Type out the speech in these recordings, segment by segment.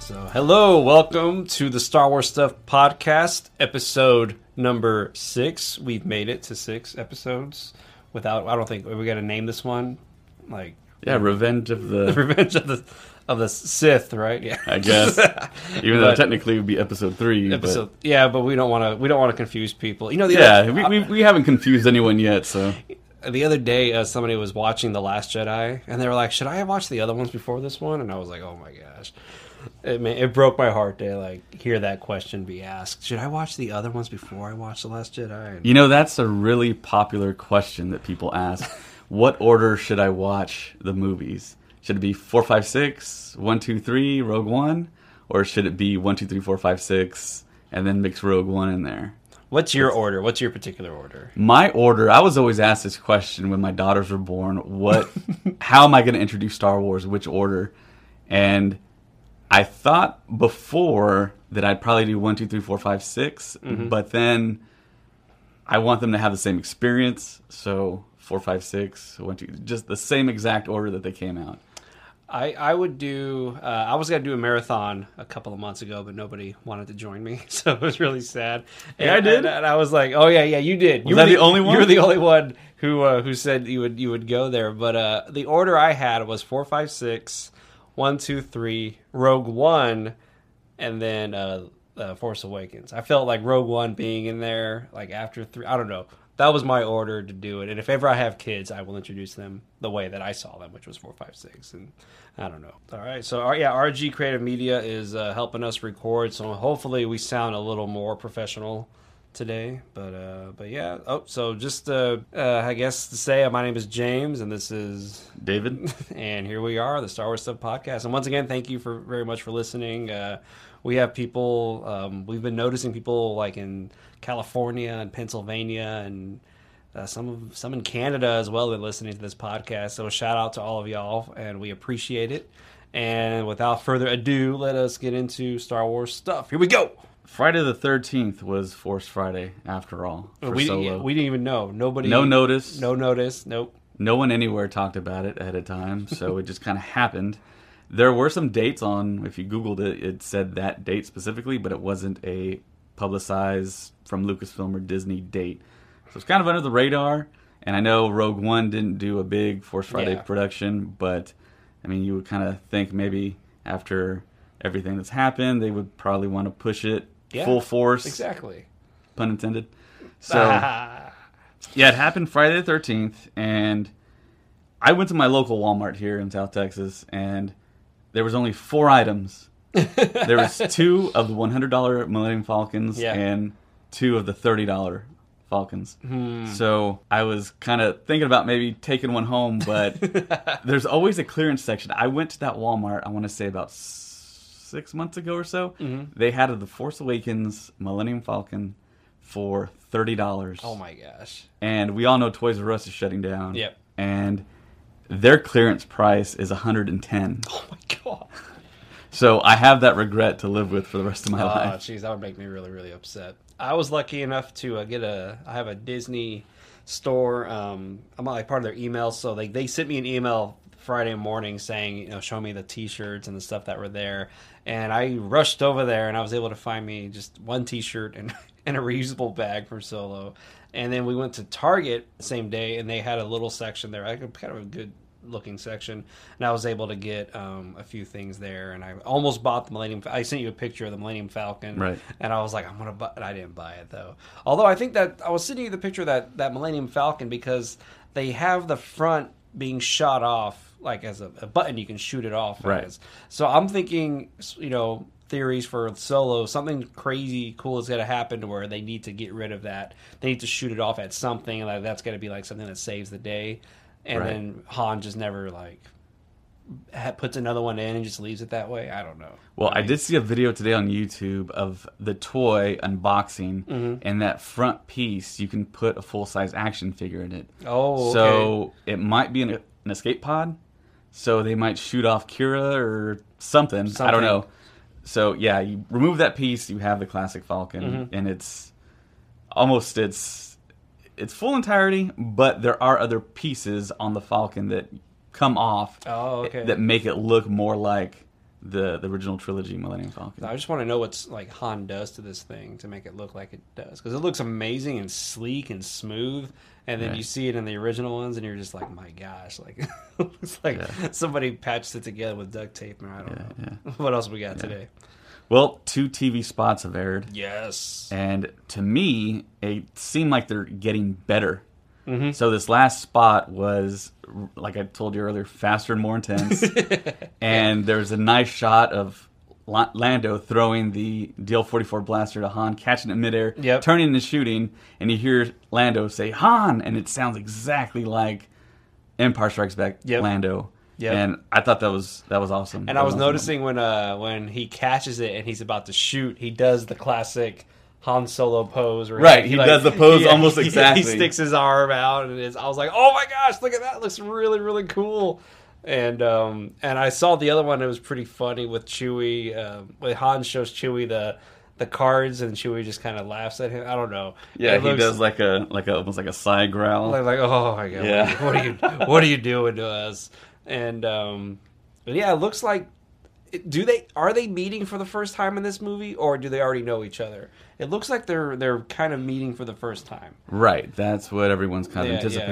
So, hello, welcome to the Star Wars Stuff podcast, episode number six. We've made it to six episodes without. I don't think we got to name this one. Like, Yeah, Revenge of the. Revenge of the of the Sith, right? Yeah, I guess, even though But- technically it would be episode three. but- Yeah, but we don't want to. We don't want to confuse people. You know, the yeah, other, we, we, we haven't confused anyone yet, so the other day uh, somebody was watching the last jedi and they were like should i have watched the other ones before this one and i was like oh my gosh it, it broke my heart to like hear that question be asked should i watch the other ones before i watch the last jedi and you know that's a really popular question that people ask. what order should I watch the movies? Should it be four, five, six, one, two, three, Rogue One, or should it be one, two, three, four, five, six, and then mix Rogue One in there? what's your order what's your particular order My order, I was always asked this question when my daughters were born. What, how am I going to introduce Star Wars? Which order? And I thought before that I'd probably do one, two, three, four, five, six, mm-hmm. but then I want them to have the same experience. So four, five, six, one, two, just the same exact order that they came out. I, I would do. Uh, I was gonna do a marathon a couple of months ago, but nobody wanted to join me, so it was really sad. And, Yeah, I did. and, and I was like, "Oh yeah, yeah, you did. you Was were I the only one? You were the only one who uh, who said you would you would go there." But uh, the order I had was four, five, six, one, two, three, Rogue One, and then uh, uh, Force Awakens. I felt like Rogue One being in there, like after three. I don't know. That was my order to do it. And if ever I have kids, I will introduce them the way that I saw them, which was four, five, six, and I don't know. All right, so our, yeah, RG Creative Media is uh, helping us record, so hopefully we sound a little more professional today. But uh, but yeah. Oh, so just uh, uh, I guess to say, uh, my name is James, and this is David? and here we are, the Star Wars Stuff Podcast. And once again, thank you for very much for listening. Uh, we have people. Um, we've been noticing people like in California and Pennsylvania and. Uh, some of some in Canada as well that are listening to this podcast. So a shout out to all of y'all, and we appreciate it. And without further ado, let us get into Star Wars stuff. Here we go. Friday the 13th was Force Friday, after all. For we, Solo. we didn't even know. Nobody. no notice. No notice. Nope. no one anywhere talked about it ahead of time, so it just kind of happened. There were some dates on, if you Googled it, it said that date specifically, but it wasn't a publicized from Lucasfilm or Disney date. So it's kind of under the radar. And I know Rogue One didn't do a big Force Friday Yeah. production, but I mean, you would kind of think maybe after everything that's happened, they would probably want to push it Yeah, full force, Exactly. pun intended. So. Yeah, it happened Friday the 13th, and I went to my local Walmart here in South Texas, and there was only four items. there was two of the $100 Millennium Falcons Yeah. and two of the $30 Falcons. Hmm. So I was kind of thinking about maybe taking one home, but there's always a clearance section. I went to that Walmart, I want to say about six months ago or so. Mm-hmm. They had the Force Awakens Millennium Falcon for $30 oh my gosh. and we all know Toys R Us is shutting down. Yep. And their clearance price is 110. Oh my god. So I have that regret to live with for the rest of my Oh, life. jeez, that would make me really, really upset. I was lucky enough to uh, get a. I have a Disney store. Um, I'm like part of their email, so they they sent me an email Friday morning saying, you know, show me the T-shirts and the stuff that were there, and I rushed over there and I was able to find me just one T-shirt and and a reusable bag for Solo, and then we went to Target same day and they had a little section there, like kind of a good looking section and i was able to get um, a few things there and i almost bought the millennium i sent you a picture of the millennium falcon Right. and i was like i'm gonna buy and i didn't buy it though although i think that i was sending you the picture of that that millennium falcon because they have the front being shot off like as a, a button you can shoot it off Right. as. So I'm thinking, you know, theories for Solo. Something crazy cool is going to happen to where they need to get rid of that. They need to shoot it off at something, and like, that's going to be like something that saves the day. And Right. then Han just never like puts another one in and just leaves it that way. I don't know. Well, I did see a video today on YouTube of the toy unboxing, Mm-hmm. and that front piece you can put a full size action figure in it. Oh, okay. so it might be an, an escape pod. So they might shoot off Qi'ra or something. I don't know. So yeah, you remove that piece, you have the classic Falcon, Mm-hmm. and it's almost it's it's full entirety, but there are other pieces on the Falcon that come off Oh, okay. that make it look more like the the original trilogy Millennium Falcon. I just want to know what's like Han does to this thing to make it look like it does because it looks amazing and sleek and smooth, and then Right. you see it in the original ones and you're just like, my gosh, like it's like Yeah. somebody patched it together with duct tape and I don't Yeah, know what else we got today. Well, two TV spots have aired, Yes, and to me, it seemed like they're getting better. Mm-hmm. So this last spot was, like I told you earlier, faster and more intense. and there's a nice shot of Lando throwing the DL-44 blaster to Han, catching it midair, Yep. turning and shooting, and you hear Lando say Han, and it sounds exactly like Empire Strikes Back Yep. Lando. Yep. And I thought that was that was awesome. And That I was awesome. noticing when uh when he catches it and he's about to shoot, he does the classic Han Solo pose. Right, he does the pose almost he- exactly. He sticks his arm out, and it's, I was like, "Oh my gosh, look at that! It looks really, really cool." And um and I saw the other one. It was pretty funny with Chewie. Um, Han shows Chewie the the cards, and Chewie just kind of laughs at him. I don't know. Yeah, It he looks does like a like a almost like a side growl. like, like oh my god, Yeah. what are you what are you doing to us? And um, but yeah, it looks like do they are they meeting for the first time in this movie, or do they already know each other? It looks like they're they're kind of meeting for the first time. Right. That's what everyone's kind of Yeah, yeah.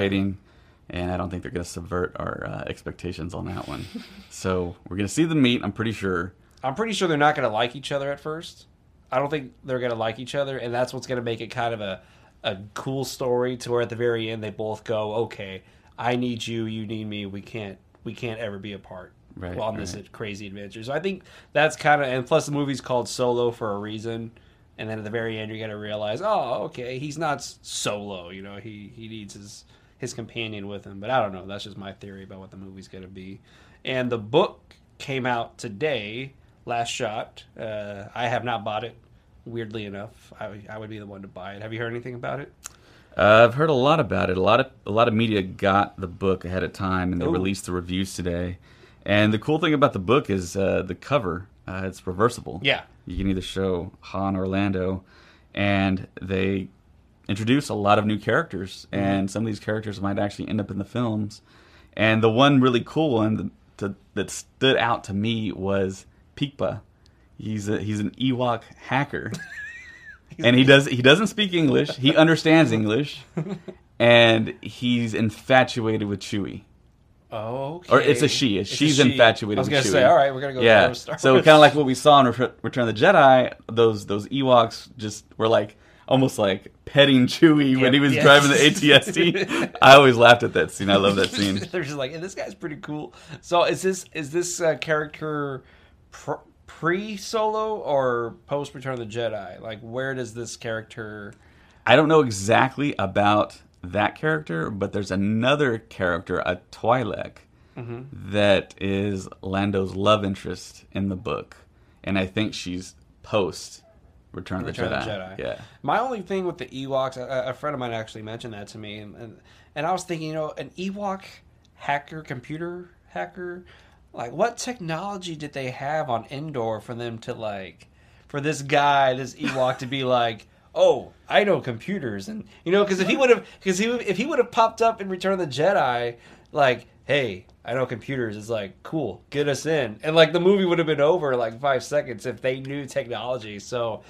Anticipating. And I don't think they're going to subvert our uh, expectations on that one. so we're going to see them meet, I'm pretty sure. I'm pretty sure they're not going to like each other at first. I don't think they're going to like each other, and that's what's going to make it kind of a a cool story to where at the very end they both go, "Okay, I need you, you need me. We can't we can't ever be apart." Right, on this right. crazy adventure. So I think that's kind of and plus the movie's called Solo for a reason. And then at the very end, you're gonna realize, oh, okay, he's not solo. You know, he he needs his his companion with him. But I don't know. That's just my theory about what the movie's gonna be. And the book came out today. Last shot. Uh, I have not bought it. Weirdly enough, I, I would be the one to buy it. Have you heard anything about it? Uh, I've heard a lot about it. A lot of a lot of media got the book ahead of time, and they Ooh. released the reviews today. And the cool thing about the book is uh, the cover. Uh, it's reversible. Yeah. you can either show Han or Lando, and they introduce a lot of new characters, Mm-hmm. and some of these characters might actually end up in the films. And the one really cool one that, that, stood out to me was Peekpa. He's a, he's an Ewok hacker. and he does he doesn't speak English. He understands English, and he's infatuated with Chewie. Oh, okay. Or it's a she. It's a She's she. infatuated I was gonna say, all right, we're gonna go. Yeah. So kind of like what we saw in Return Return of the Jedi. Those those Ewoks just were like almost like petting Chewie when he was yes. driving the ATST. I always laughed at that scene. I love that scene. They're just like, hey, this guy's pretty cool. So is this is this uh, character pre Solo or post Return of the Jedi? Like, where does this character? I don't know exactly about that character, but there's another character, a Twi'lek, that is Lando's love interest in the book, and I think she's post Return of the Return Jedi. of the Jedi. Yeah. My only thing with the Ewoks, a, a friend of mine actually mentioned that to me, and, and and I was thinking, you know, an Ewok hacker, computer hacker, like what technology did they have on Endor for them to like, for this guy, this Ewok to be like, oh, I know computers, and you know, because if he would have, because he if he would have popped up in Return of the Jedi, like, hey. I know computers is like cool. Get us in, and like the movie would have been over in like five seconds if they knew technology. So,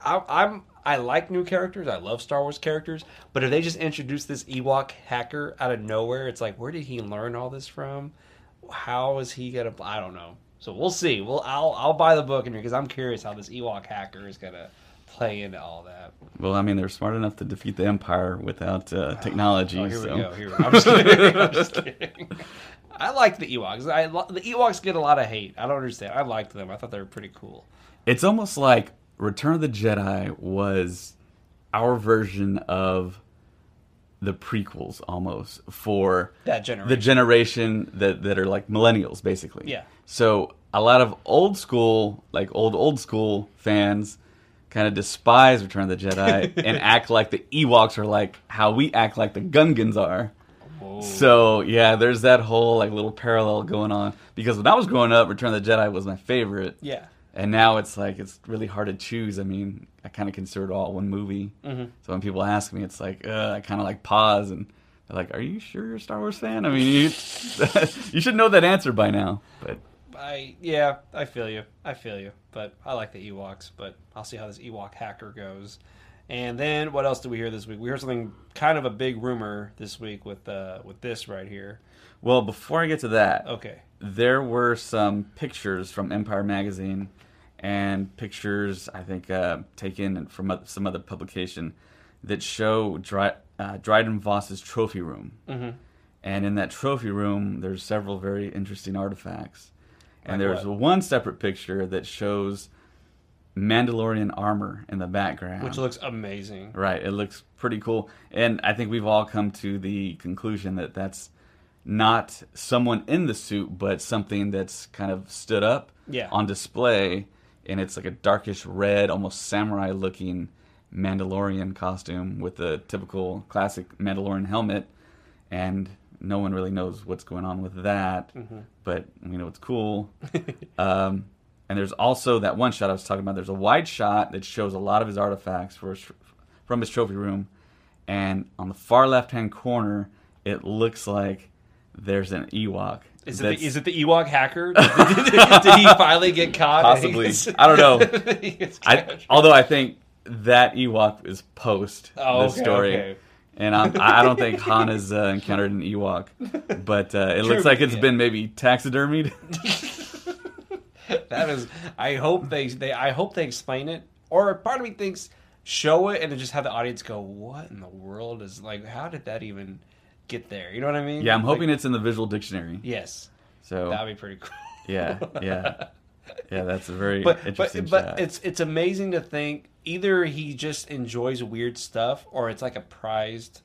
I, I'm I like new characters. I love Star Wars characters, but if they just introduce this Ewok hacker out of nowhere, it's like where did he learn all this from? How is he gonna? I don't know. So we'll see. Well, I'll I'll buy the book in here because I'm curious how this Ewok hacker is gonna play into all that. Well, I mean, they're smart enough to defeat the Empire without uh, technology. Oh, here so. we go. Here we go. I'm just kidding. I'm just kidding. I like the Ewoks. I the Ewoks get a lot of hate. I don't understand. I liked them. I thought they were pretty cool. It's almost like Return of the Jedi was our version of the prequels, almost for That generation. the generation that that are like millennials, basically. Yeah. So a lot of old school, like old old school fans, kind of despise Return of the Jedi and act like the Ewoks are like how we act like the Gungans are. So yeah, there's that whole like little parallel going on because when I was growing up, Return of the Jedi was my favorite. Yeah. And now it's like it's really hard to choose. I mean, I kind of consider it all one movie. Mm-hmm. So when people ask me, it's like uh, I kind of like pause and they're like, "Are you sure you're a Star Wars fan?" I mean, you you should know that answer by now. But I yeah, I feel you. I feel you. But I like the Ewoks. But I'll see how this Ewok hacker goes. And then what else did we hear this week? We heard something kind of a big rumor this week with uh with this right here. well, before I get to that, Okay. there were some pictures from Empire magazine and pictures I think uh, taken from some other publication that show Dry, uh, Dryden Voss's trophy room. Mm-hmm. And in that trophy room, there's several very interesting artifacts. And Like there's what? one separate picture that shows Mandalorian armor in the background. Which looks amazing. Right. It looks pretty cool. And I think we've all come to the conclusion that that's not someone in the suit, but something that's kind of stood up Yeah. on display. And it's like a darkish red, almost samurai looking Mandalorian costume with the typical classic Mandalorian helmet. And no one really knows what's going on with that, but we know it's cool. Um, and there's also that one shot I was talking about. There's a wide shot that shows a lot of his artifacts for his, from his trophy room, and on the far left hand corner, it looks like there's an Ewok. Is it, the, is it the Ewok hacker? did, did he finally get caught? Possibly. I don't know. I, although I think that Ewok is post Oh, this okay, story. okay. And I'm, I don't think Han has uh, encountered an Ewok, but uh, it looks like it's yeah. been maybe taxidermied. that is. I hope they they I hope they explain it. Or part of me thinks show it and then just have the audience go, "What in the world is like? How did that even get there?" You know what I mean? yeah, I'm hoping Like, it's in the visual dictionary. yes, So that'd be pretty cool. yeah, yeah, yeah. That's a very but but interesting but shot. it's it's amazing to think either he just enjoys weird stuff or it's like a prized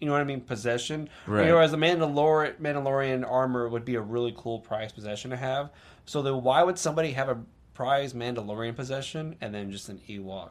you know what I mean possession Right. you know as a Mandalorian Mandalorian armor would be a really cool prized possession to have so then why would somebody have a prized Mandalorian possession and then just an Ewok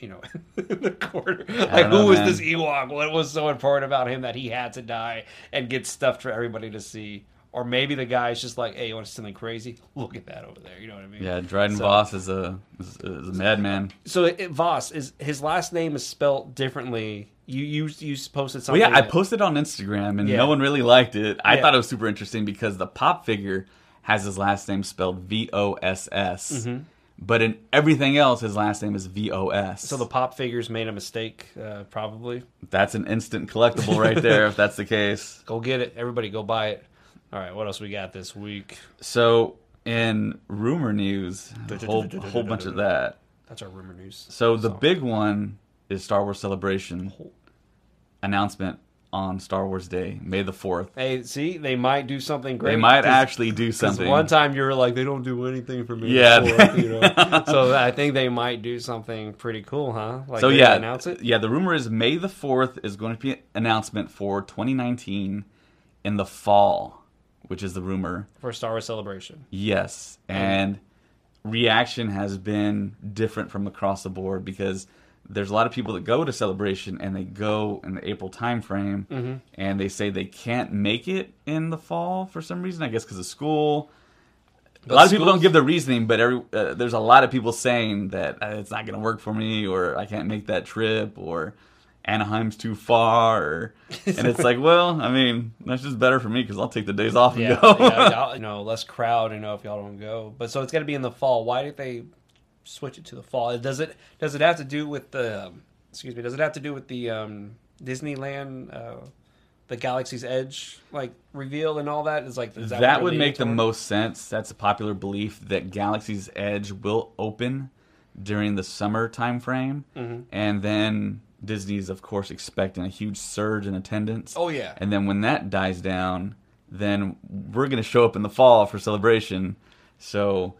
you know in the corner like know, who was man. this Ewok what was so important about him that he had to die and get stuffed for everybody to see or maybe the guy's just like, "Hey, you want to see something crazy? Look at that over there." You know what I mean? yeah, Dryden So- Voss is a is, is a madman. So it, Voss is his last name is spelt differently. You you you posted Well, something. yeah, I posted on Instagram and Yeah. no one really liked it. I Yeah. thought it was super interesting because the pop figure has his last name spelled V O S S, Mm-hmm. but in everything else, his last name is V O S. So the pop figures made a mistake, uh, probably. that's an instant collectible right there if that's the case. Go get it, everybody. Go buy it. All right, what else we got this week? So in rumor news, a whole, a whole bunch of that. That's our rumor news. So the big one is Star Wars Celebration announcement on Star Wars Day, May the fourth. Hey, see, they might do something great. They might actually do something. One time you were like, they don't do anything for me. Yeah. before, you know? so I think they might do something pretty cool, huh? Like so yeah, announce it. yeah. The rumor is May the fourth is going to be an announcement for 2019 in the fall, which is the rumor. for Star Wars Celebration. Yes, and reaction has been different from across the board because there's a lot of people that go to celebration and they go in the April timeframe Mm-hmm. and they say they can't make it in the fall for some reason. I guess because of school. a lot of people don't give the reasoning, but every, uh, there's a lot of people saying that uh, it's not going to work for me, or I can't make that trip, or Anaheim's too far, or, and it's like, well, I mean, that's just better for me because I'll take the days off and Yeah, go. yeah, you know, less crowd. You know, if y'all don't go, but so it's going to be in the fall. Why did they switch it to the fall? Does it does it have to do with the? Um, excuse me. Does it have to do with the um, Disneyland, uh, the Galaxy's Edge like reveal and all that? Is like is that, that would make the toward? most sense. That's a popular belief that Galaxy's Edge will open during the summer time frame, Mm-hmm. and then Disney's of course expecting a huge surge in attendance. Oh, yeah. and then when that dies down, then we're gonna show up in the fall for celebration. So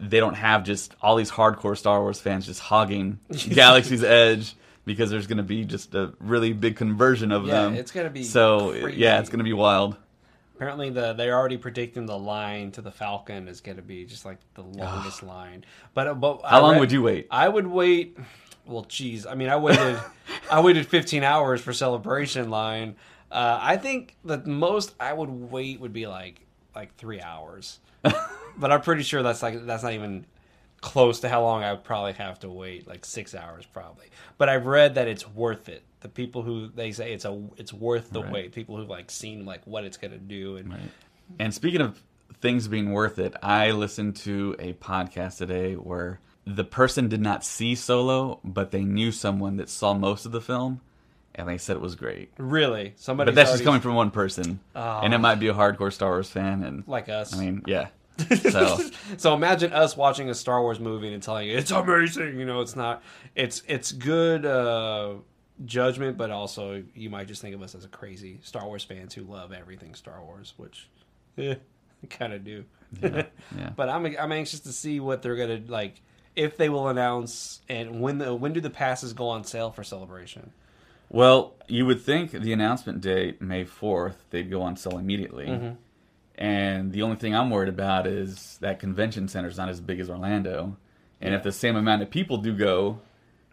they don't have just all these hardcore Star Wars fans just hogging Galaxy's Edge because there's gonna be just a really big conversion of Yeah, them. it's gonna be so crazy. yeah, it's gonna be wild. Apparently, the they're already predicting the line to the Falcon is going to be just like the longest line. But but How long would you wait? I would wait. Well, geez, I mean, I waited. I waited 15 hours for celebration line. Uh, I think the most I would wait would be like like three hours. but I'm pretty sure that's like that's not even close to how long I would probably have to wait, like six hours probably. But I've read that it's worth it. The people who they say it's a it's worth the Right. wait. People who've like seen like what it's gonna do and And speaking of things being worth it, I listened to a podcast today where the person did not see Solo, but they knew someone that saw most of the film, and they said it was great. really somebody. But that's just coming from one person, Oh. and it might be a hardcore Star Wars fan. And like us. I mean, yeah. So so imagine us watching a Star Wars movie and telling you it's amazing. You know, it's not. It's it's good uh, judgment, but also you might just think of us as a crazy Star Wars fans who love everything Star Wars, which, eh, kind of do. yeah. But I'm I'm anxious to see what they're gonna like if they will announce and when the when do the passes go on sale for celebration. Well, you would think the announcement date, May 4th, they'd go on sale immediately. Mm-hmm. And the only thing I'm worried about is that convention center's not as big as Orlando. And if the same amount of people do go,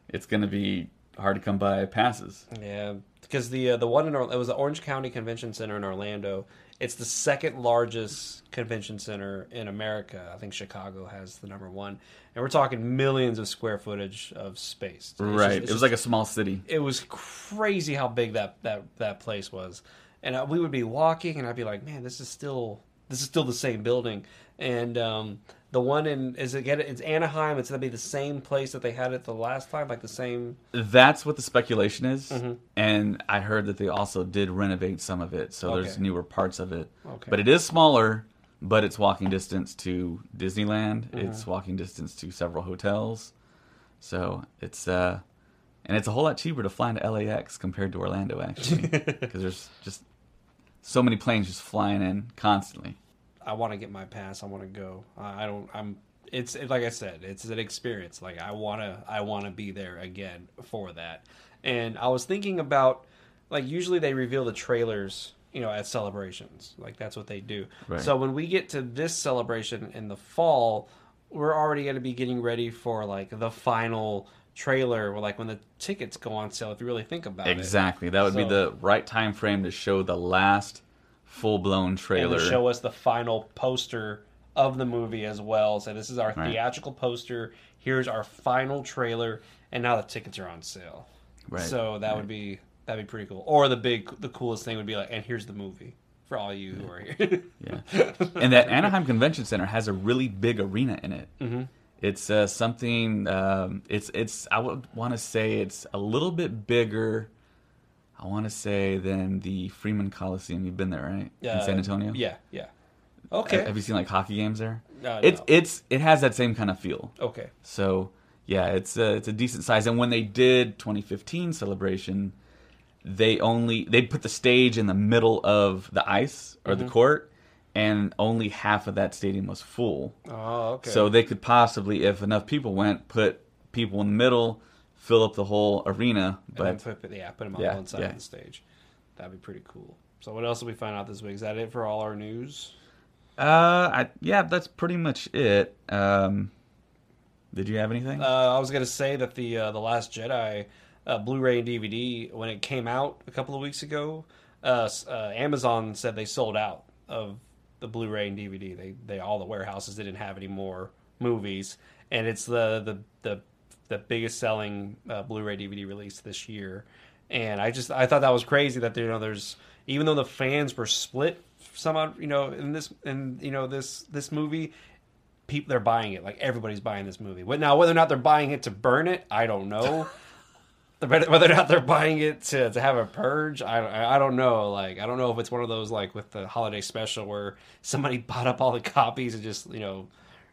it's going to be hard to come by passes. Yeah, because the uh, the one in Or- it was the Orange County Convention Center in Orlando. It's the second largest convention center in America. I think Chicago has the number one, and we're talking millions of square footage of space. It's right. it's it was just- like a small city. it was crazy how big that that that place was and uh, we would be walking and i'd be like man this is still this is still the same building and um the one in is it get it it's anaheim it's gonna be the same place that they had it the last time like the same That's what the speculation is. Mm-hmm. And I heard that they also did renovate some of it. So there's newer parts of it. Okay. But it is smaller, but it's walking distance to Disneyland. Mm-hmm. It's walking distance to several hotels. So it's uh and it's a whole lot cheaper to fly into LAX compared to Orlando actually because there's just so many planes just flying in constantly. I want to get my pass i want to go i don't i'm it's it, like i said it's an experience like i want to i want to be there again for that and i was thinking about like usually they reveal the trailers you know at celebrations like that's what they do Right. so when we get to this celebration in the fall we're already going to be getting ready for like the final trailer like when the tickets go on sale if you really think about it Exactly. That would be the right time frame to show the last full blown and trailer. to show us the final poster of the movie as well. So this is our Right. theatrical poster. Here's our final trailer, and now the tickets are on sale. Right. So that would be that'd be pretty cool. Or the big, the coolest thing would be like, and here's the movie for all you who are here. Yeah, and that Anaheim Convention Center has a really big arena in it. Mm-hmm. It's uh, something. Um, it's it's. I would want to say it's a little bit bigger. I want to say then the Freeman Coliseum. You've been there, right? Yeah. in San Antonio. Yeah, yeah. Okay. Have you seen like hockey games there? Uh, it's no. it's it has that same kind of feel. okay. So yeah, it's a, it's a decent size. And when they did 2015 celebration, they only they put the stage in the middle of the ice or Mm-hmm. the court, and only half of that stadium was full. Oh, okay. So they could possibly, if enough people went, put people in the middle, fill up the whole arena. But put, yeah, put them on Yeah, one side yeah. of the stage. That'd be pretty cool. So what else did we find out this week? Is that it for all our news? uh, I, yeah, that's pretty much it. Um, did you have anything? Uh, I was gonna say that the uh, the Last Jedi uh, Blu-ray and DVD when it came out a couple of weeks ago, uh, uh, Amazon said they sold out of the Blu-ray and DVD. They they all the warehouses didn't have any more movies, and it's the the the, the biggest selling uh, Blu-ray DVD release this year. And I just I thought that was crazy that you know there's even though the fans were split somehow you know in this in you know this this movie people they're buying it. Like everybody's buying this movie. But now whether or not they're buying it to burn it i don't know. Whether or not they're buying it to, to have a purge I I don't know. Like i don't know if it's one of those like with the holiday special where somebody bought up all the copies and just you know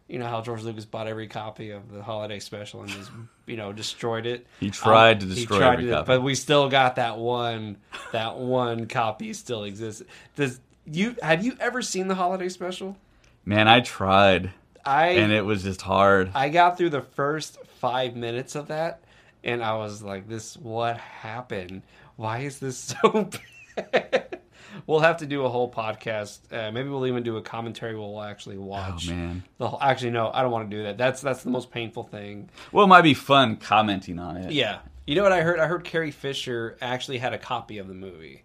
You know how George Lucas bought every copy of the holiday special and just you know destroyed it. He tried to Um, he destroy tried every to- copy. but we still got that one. That one copy still exists. Does you have you ever seen the holiday special? Man, I tried, I and it was just hard. I got through the first five minutes of that, and I was like, "This, what happened? Why is this so bad?" We'll have to do a whole podcast. Uh, maybe we'll even do a commentary. We'll actually watch. oh watch. man. The whole, actually, no, I don't want to do that. That's that's the most painful thing. Well, it might be fun commenting on it. Yeah, you know what I heard? I heard Carrie Fisher actually had a copy of the movie.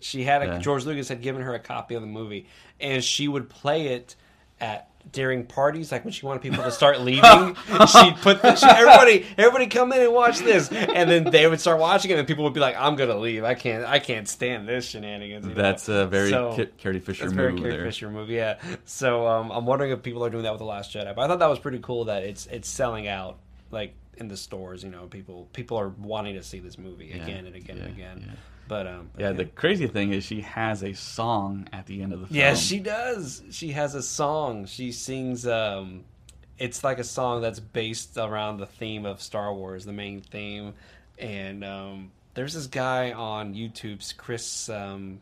She had a Yeah. George Lucas had given her a copy of the movie, and she would play it at during parties, like when she wanted people to start leaving. she'd put the, she, everybody, everybody come in and watch this, and then they would start watching it, and people would be like, "I'm gonna leave. I can't, I can't stand this shenanigans." you know? That's a very So- Ca- Carrie Fisher That's move very Carrie there. Fisher movie, yeah. So um, I'm wondering if people are doing that with the Last Jedi. But I thought that was pretty cool that it's it's selling out like in the stores. You know, people people are wanting to see this movie again and again and again. yeah. But um, but Yeah, the crazy thing is she has a song at the end of the film. Yes, she does. She has a song. She sings. Um, it's like a song that's based around the theme of Star Wars, the main theme. And um, there's this guy on YouTube's Chris um,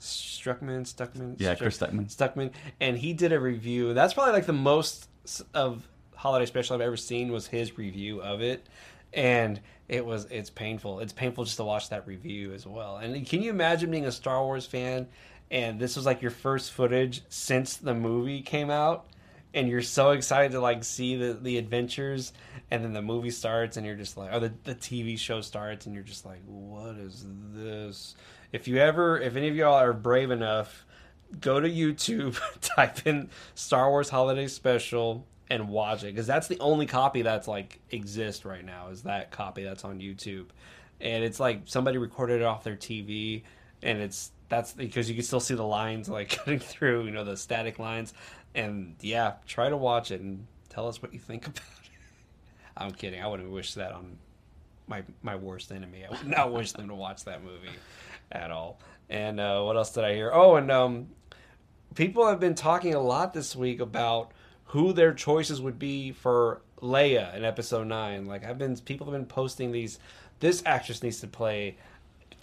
Struckman, Stuckman. Yeah, Struck- Chris Stuckman. Stuckman, and he did a review. That's probably like the most of holiday special I've ever seen was his review of it, and it was it's painful. It's painful just to watch that review as well. And can you imagine being a Star Wars fan and this was like your first footage since the movie came out? And you're so excited to like see the, the adventures, and then the movie starts, and you're just like, or the, the TV show starts, and you're just like, what is this? If you ever, if any of y'all are brave enough, go to YouTube, type in Star Wars Holiday Special, and watch it because that's the only copy that's like exists right now is that copy that's on YouTube, and it's like somebody recorded it off their TV, and it's that's because you can still see the lines like cutting through, you know, the static lines, and yeah, try to watch it and tell us what you think about it. I'm kidding. I wouldn't wish that on my my worst enemy. I would not wish them to watch that movie at all. And uh, what else did I hear? Oh, and um, people have been talking a lot this week about who their choices would be for Leia in Episode Nine. Like I've been, people have been posting these. This actress needs to play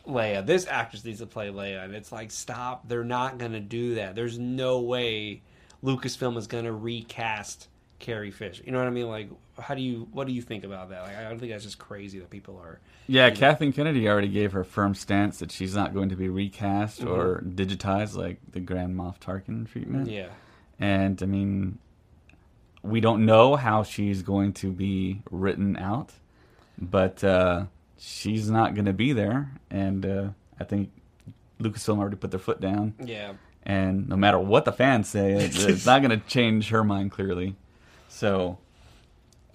Leia. This actress needs to play Leia, and it's like, stop! They're not gonna do that. There's no way Lucasfilm is gonna recast Carrie Fisher. You know what I mean? Like, how do you? What do you think about that? Like, I don't think that's just crazy that people are. Yeah, Kathleen Kennedy already gave her firm stance that she's not going to be recast Mm-hmm. or digitized like the Grand Moff Tarkin treatment. Yeah. And I mean, we don't know how she's going to be written out, but uh, she's not going to be there. And uh, I think Lucasfilm already put their foot down. Yeah. And no matter what the fans say, it- it's not going to change her mind clearly. So,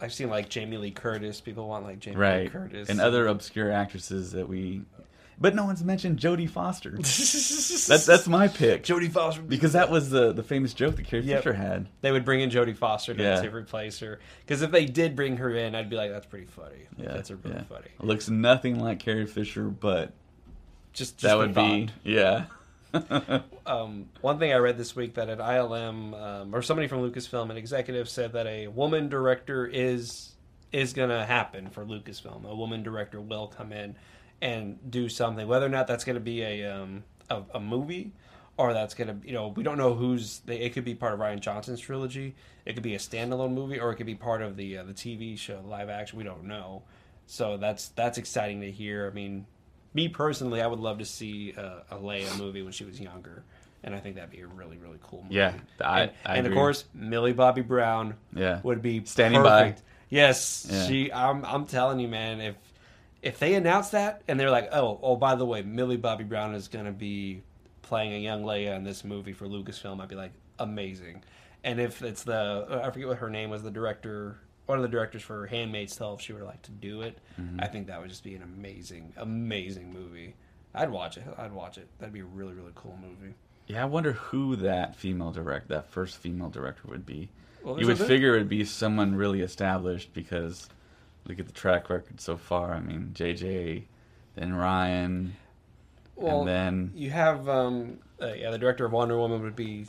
I've seen like Jamie Lee Curtis. People want like Jamie Lee. Curtis And other obscure actresses that we. But no one's mentioned Jodie Foster. that's, that's my pick. Jodie Foster Because that was the, the famous joke that Carrie Yep. Fisher had. they would bring in Jodie Foster to, Yeah. to replace her. Because if they did bring her in, I'd be like, that's pretty funny. Yeah, that's really yeah. funny. Looks nothing like Carrie Fisher, but Just, just that would thought. be yeah. um, one thing I read this week that at ILM um, or somebody from Lucasfilm, an executive said that a woman director is is going to happen for Lucasfilm. A woman director will come in and do something, whether or not that's going to be a, um, a a movie or that's going to you know we don't know who's they, it could be part of Rian Johnson's trilogy. It could be a standalone movie or it could be part of the uh, the TV show, live action. We don't know. So that's that's exciting to hear. I mean, me personally, I would love to see a, a Leia movie when she was younger, and I think that'd be a really really cool movie. Yeah, I- and, I and of course, Millie Bobby Brown Yeah. would be Standing by. Yes, Yeah. she. I'm I'm telling you, man. If if they announce that and they're like, oh oh, by the way, Millie Bobby Brown is gonna be playing a young Leia in this movie for Lucasfilm, I'd be like, amazing. And if it's the I forget what her name was, the director, one of the directors for Handmaid's Tale, if she would like to do it, Mm-hmm. I think that would just be an amazing, amazing movie. I'd watch it. I'd watch it. That'd be a really, really cool movie. Yeah, I wonder who that female direct that first female director would be. Well, you would figure it would be someone really established because look at the track record so far. I mean, JJ, then Ryan, Well, and then you have um, uh, yeah, the director of Wonder Woman would be,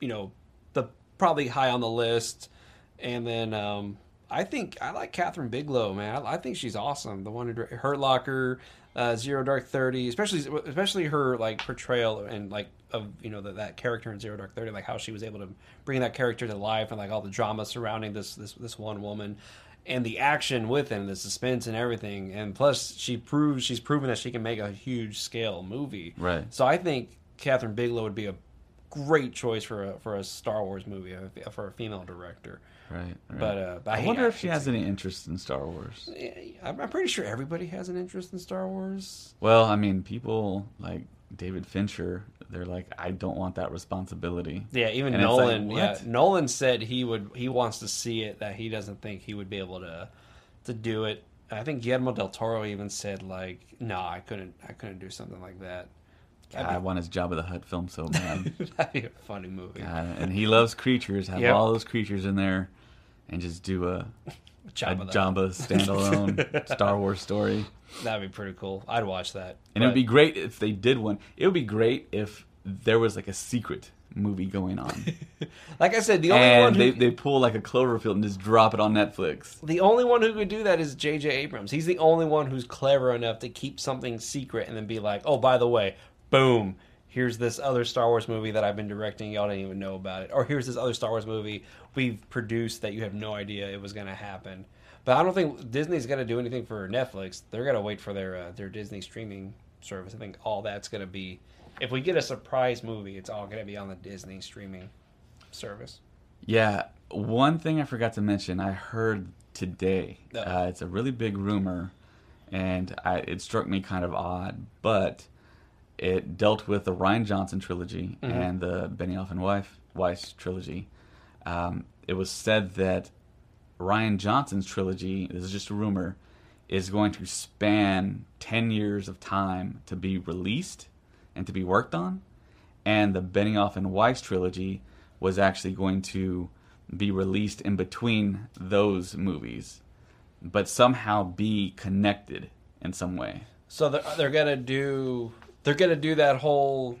you know, the probably high on the list. And then um, I think I like Kathryn Bigelow, man. I, I think she's awesome. The one who Hurt Locker, uh, Zero Dark Thirty, especially especially her like portrayal and like of you know that that character in Zero Dark Thirty, like how she was able to bring that character to life and like all the drama surrounding this this this one woman. And the action with him, the suspense and everything, and plus she proves she's proven that she can make a huge scale movie. Right. So I think Kathryn Bigelow would be a great choice for a for a Star Wars movie for a female director. Right. right. But, uh, but I I, wonder if she has any interest in Star Wars. I'm pretty sure everybody has an interest in Star Wars. Well, I mean, people like David Fincher, they're like, I don't want that responsibility. Yeah, even And it's like, Nolan. yeah. Nolan said he would. He wants to see it. That he doesn't think he would be able to to do it. I think Guillermo del Toro even said like, "No, I couldn't. I couldn't do something like that." I want his Jabba the Hutt film so bad. That'd be a funny movie. God, and he loves creatures. Have Yep. all those creatures in there, and just do a Jabba the Jabba standalone Star Wars story. That'd be pretty cool. I'd watch that. And it would be great if they did one. It would be great if there was like a secret movie going on, like I said, the only one who, they they pull like a Cloverfield and just drop it on Netflix. The only one who could do that is J.J. Abrams. He's the only one who's clever enough to keep something secret and then be like, "Oh, by the way, boom, here's this other Star Wars movie that I've been directing. Y'all didn't even know about it. Or here's this other Star Wars movie we've produced that you have no idea it was going to happen." But I don't think Disney's going to do anything for Netflix. They're going to wait for their uh, their Disney streaming service. I think all that's going to be if we get a surprise movie, it's all going to be on the Disney streaming service. Yeah, one thing I forgot to mention, I heard today. Oh. Uh, it's a really big rumor, and I, it struck me kind of odd, but it dealt with the Rian Johnson trilogy Mm-hmm. and the Benioff and Weiss, Weiss trilogy. Um, it was said that Rian Johnson's trilogy, this is just a rumor, is going to span 10 years of time to be released and to be worked on. And the Benioff and Weiss trilogy was actually going to be released in between those movies, but somehow be connected in some way. So they're, they're gonna do they're gonna do that whole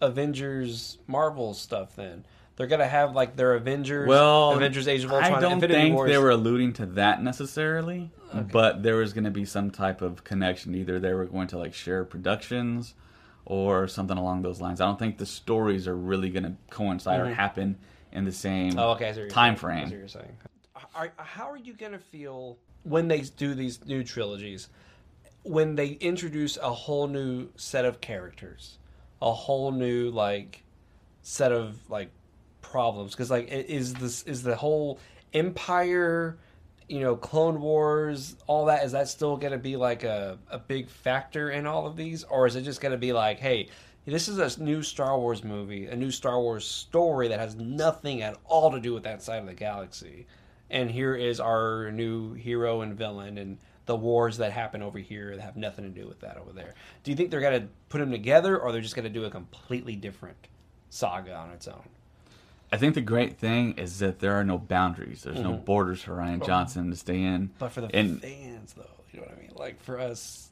Avengers Marvel stuff. Then they're gonna have like their Avengers, Well, Avengers Age of Ultron, I don't Infinity think Wars. they were alluding to that necessarily, but there was going to be some type of connection. Either they were going to like share productions or something along those lines. I don't think the stories are really going to coincide or happen in the same Mm-hmm. Oh, okay. I see what you're time saying. Frame. Are, how are you gonna feel when they do these new trilogies? When they introduce a whole new set of characters, a whole new like set of like problems because like is this is the whole empire you know clone wars all that is that still going to be like a, a big factor in all of these? Or is it just going to be like hey this is a new star wars movie a new star wars story that has nothing at all to do with that side of the galaxy. And here is our new hero and villain and the wars that happen over here that have nothing to do with that over there. Do you think they're going to put them together or they're just going to do a completely different saga on its own I think the great thing is that there are no boundaries. There's no borders for Rian Johnson to stay in. Mm-hmm. But for the and fans, though, you know what I mean? Like for us,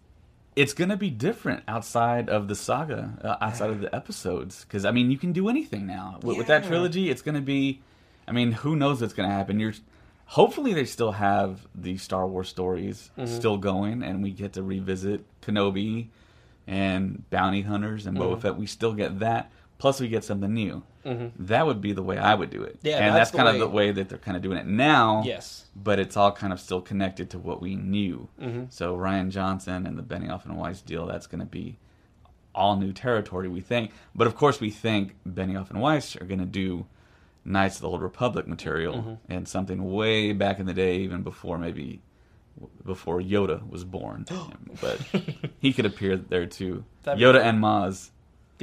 it's going to be different outside of the saga, uh, outside of the episodes. Because I mean, you can do anything now with, with that trilogy. It's going to be, I mean, who knows what's going to happen? You're hopefully they still have the Star Wars stories Mm-hmm. still going, and we get to revisit Kenobi and Bounty Hunters and Mm-hmm. Boba Fett. We still get that. Plus, we get something new. That would be the way I would do it. Yeah, and that's that's, kind way- of the way that they're kind of doing it now yes, but it's all kind of still connected to what we knew. Mm-hmm. So Rian Johnson and the Benioff and Weiss deal, that's going to be all new territory, we think. But of course, we think Benioff and Weiss are going to do Knights of the Old Republic material Mm-hmm. and something way back in the day, even before maybe before Yoda was born. but he could appear there too. That'd Yoda cool. and Maz.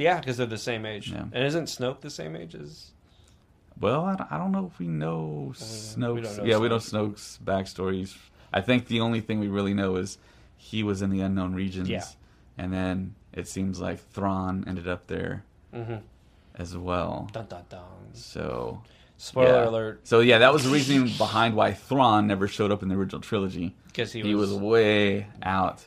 Yeah, because they're the same age. Yeah. And isn't Snoke the same age as? Well, I don't, I don't know if we know we Snoke's. don't know yeah, we know Snoke. Snoke's backstories. I think the only thing we really know is he was in the unknown regions. Yeah. And then it seems like Thrawn ended up there Mm-hmm. as well. Dun dun dun. So. Spoiler yeah. alert! So yeah, that was the reasoning behind why Thrawn never showed up in the original trilogy. Because he, He, was way out.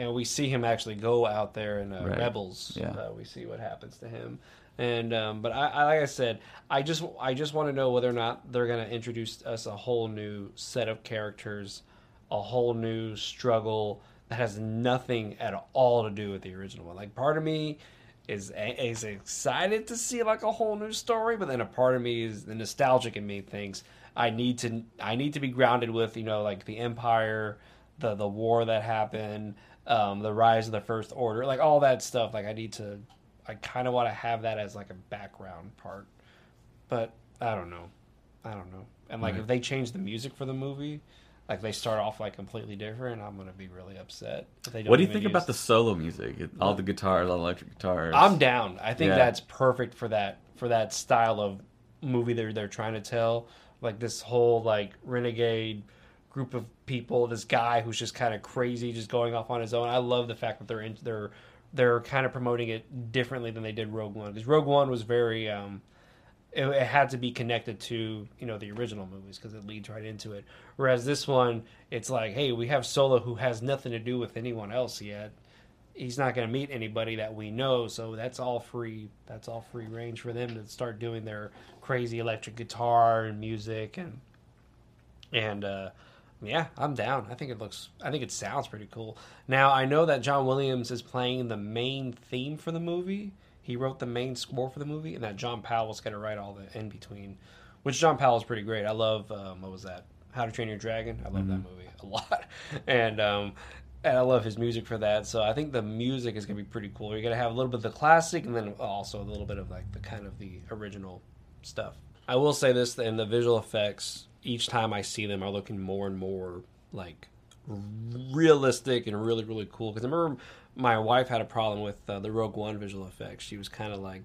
And we see him actually go out there in uh, Right. Rebels. Yeah. Uh, we see what happens to him, And um, but I, I like I said, I just I just want to know whether or not they're going to introduce us a whole new set of characters, a whole new struggle that has nothing at all to do with the original one. Like part of me is is excited to see like a whole new story, but then a part of me is the nostalgic in me thinks I need to I need to be grounded with you know like the Empire, the the war that happened, um, the rise of the First Order, like all that stuff. Like I need to, I kind of want to have that as like a background part, but I don't know, I don't know. And like Right. if they change the music for the movie. Like they start off like completely different, I'm gonna be really upset. If they don't What do you think use- about the solo music? All the guitars, all the electric guitars. I'm down. I think Yeah. that's perfect for that for that style of movie they're they're trying to tell. Like this whole like renegade group of people, this guy who's just kind of crazy, just going off on his own. I love the fact that they're in, they're they're kind of promoting it differently than they did Rogue One because Rogue One was very um, it, it had to be connected to you know the original movies because it leads right into it. Whereas this one, it's like, hey, we have Solo who has nothing to do with anyone else yet. He's not going to meet anybody that we know, so that's all free. That's all free range for them to start doing their crazy electric guitar and music and and uh, yeah, I'm down. I think it looks. I think it sounds pretty cool. Now I know that John Williams is playing the main theme for the movie. He wrote the main score for the movie, and that John Powell's going to write all the in between. Which John Powell's pretty great. I love. Um, what was that? How to Train Your Dragon. I love that movie a lot, and um, and I love his music for that. So I think the music is going to be pretty cool. You're going to have a little bit of the classic, and then also a little bit of like the kind of the original stuff. I will say this, and the visual effects each time I see them are looking more and more like realistic and really really cool. Because I remember my wife had a problem with uh, the Rogue One visual effects. She was kind of like.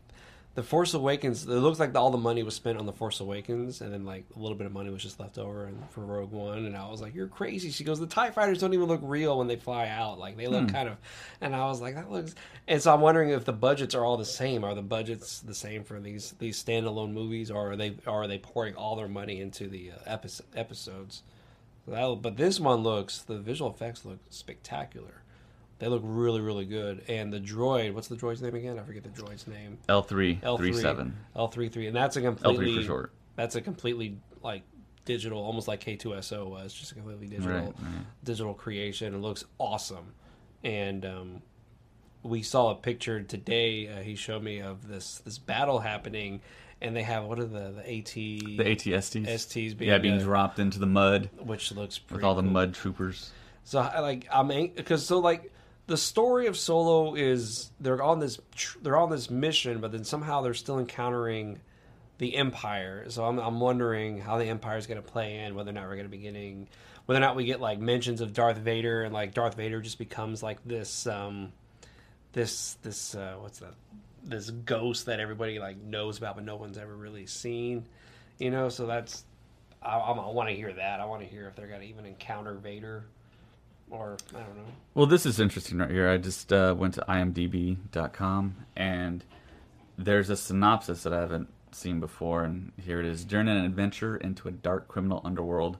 The Force Awakens. It looks like all the money was spent on the Force Awakens, and then like a little bit of money was just left over and for Rogue One. And I was like, "You're crazy." She goes, "The Tie Fighters don't even look real when they fly out. Like they look kind of." And I was like, "That looks." And so I'm wondering if the budgets are all the same. Are the budgets the same for these these standalone movies, or are they or are they pouring all their money into the uh, epi- episodes? That, but this one looks the visual effects look spectacular. They look really really good. And the droid, what's the droid's name again? I forget the droid's name. L three L three seven. L three three, and that's a L completely three for short. That's a completely like digital, almost like K two SO was, just a completely digital Right, right. digital creation. It looks awesome, and um, we saw a picture today. Uh, he showed me of this this battle happening, and they have what are the the AT The ATSTs. STs being yeah, being uh, dropped into the mud which looks pretty with all the mud troopers. So I like I'm because so like the story of Solo is they're on this they're on this mission, but then somehow they're still encountering the Empire. So I'm I'm wondering how the Empire is going to play in, whether or not we're going to be getting whether or not we get like mentions of Darth Vader and like Darth Vader just becomes like this um this this uh what's that this ghost that everybody like knows about but no one's ever really seen. You know, so that's I, I want to hear that. I want to hear if they're going to even encounter Vader or I don't know. Well, this is interesting right here. I just uh, went to imdb.com and there's a synopsis that I haven't seen before, and here it is. During an adventure into a dark criminal underworld,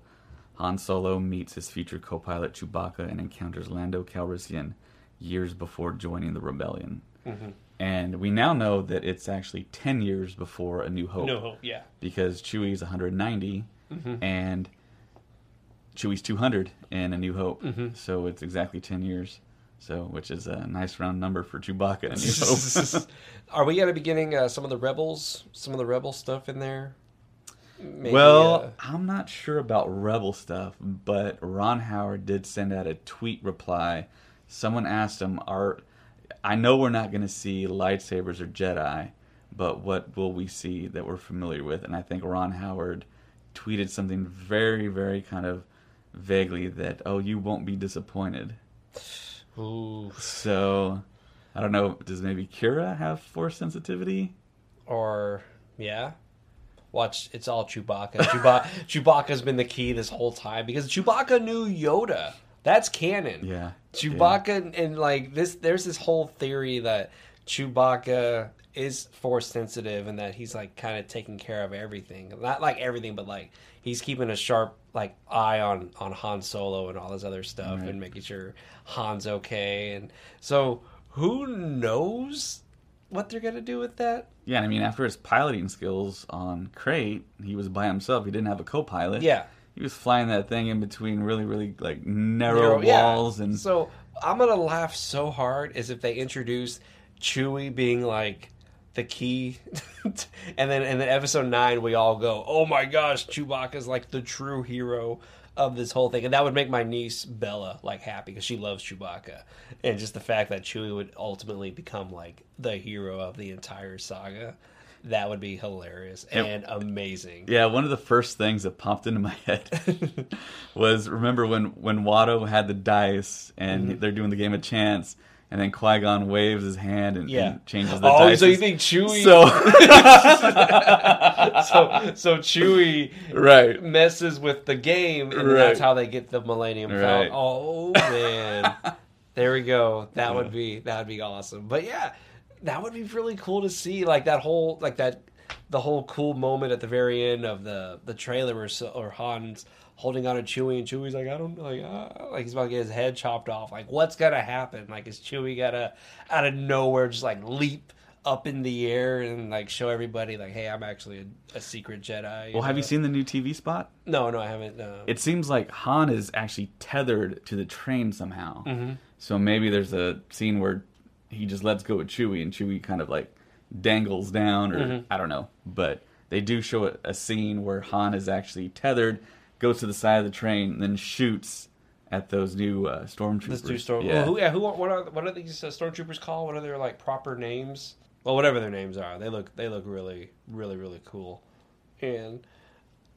Han Solo meets his future co-pilot Chewbacca and encounters Lando Calrissian years before joining the rebellion. Mm-hmm. And we now know that it's actually 10 years before A New Hope No hope, yeah. because Chewie's 190 Mm-hmm. and Chewie's 200 in A New Hope. Mm-hmm. So it's exactly 10 years. So, which is a nice round number for Chewbacca in A New Hope. Are we going to be getting uh, some of the rebels, some of the rebel stuff in there? Maybe, well, uh, I'm not sure about Rebel stuff, but Ron Howard did send out a tweet reply. Someone asked him, "Are I know we're not going to see lightsabers or Jedi, but what will we see that we're familiar with?" And I think Ron Howard tweeted something very, very kind of vaguely that, "Oh, you won't be disappointed." ooh, So, I don't know. Does maybe Qi'ra have force sensitivity? or yeah. Watch, it's all Chewbacca. Chewbacca. Chewbacca's been the key this whole time because Chewbacca knew Yoda. That's canon. Yeah. Chewbacca and like this there's this whole theory that Chewbacca is force sensitive and that he's like kind of taking care of everything. Not like everything, but like he's keeping a sharp like eye on on Han Solo and all this other stuff Right. and making sure Han's okay. And so who knows what they're gonna do with that. Yeah, I mean, after his piloting skills on Crait, he was by himself. He didn't have a co-pilot. Yeah. he was flying that thing in between really, really like narrow, Narrow- yeah. walls and so I'm gonna laugh so hard as if they introduce Chewie being like the key, and then in the episode nine we all go, "Oh my gosh, Chewbacca's like the true hero." Of this whole thing, and that would make my niece Bella like happy because she loves Chewbacca, and just the fact that Chewie would ultimately become like the hero of the entire saga, that would be hilarious and amazing. Yeah, one of the first things that popped into my head was remember when when Watto had the dice and Mm-hmm. they're doing the game of chance, and then Qui Gon waves his hand and, Yeah. and changes the Oh, dice. so you think Chewie? So so so Chewie right, messes with the game, and Right. that's how they get the Millennium Right. Falcon. Oh man, there we go. That would be that would be awesome. But yeah, that would be really cool to see. Like that whole like that the whole cool moment at the very end of the the trailer or, or Han's holding on to Chewie and Chewie's like I don't like ah, like he's about to get his head chopped off. Like what's gonna happen? Like is Chewie gonna out of nowhere just like leap? Up in the air and like show everybody like, hey, I'm actually a, a secret Jedi. well, have you seen the new TV spot? No, no, I haven't. No. It seems like Han is actually tethered to the train somehow. Mm-hmm. So maybe there's a scene where he just lets go of Chewie, and Chewie kind of like dangles down, or Mm-hmm. I don't know. But they do show a scene where Han is actually tethered, goes to the side of the train, and then shoots at those new uh, stormtroopers. Let's do storm. Yeah. Well, who, yeah, who? What are what are these uh, stormtroopers called? What are their like proper names? Well, whatever their names are, they look they look really really really cool. And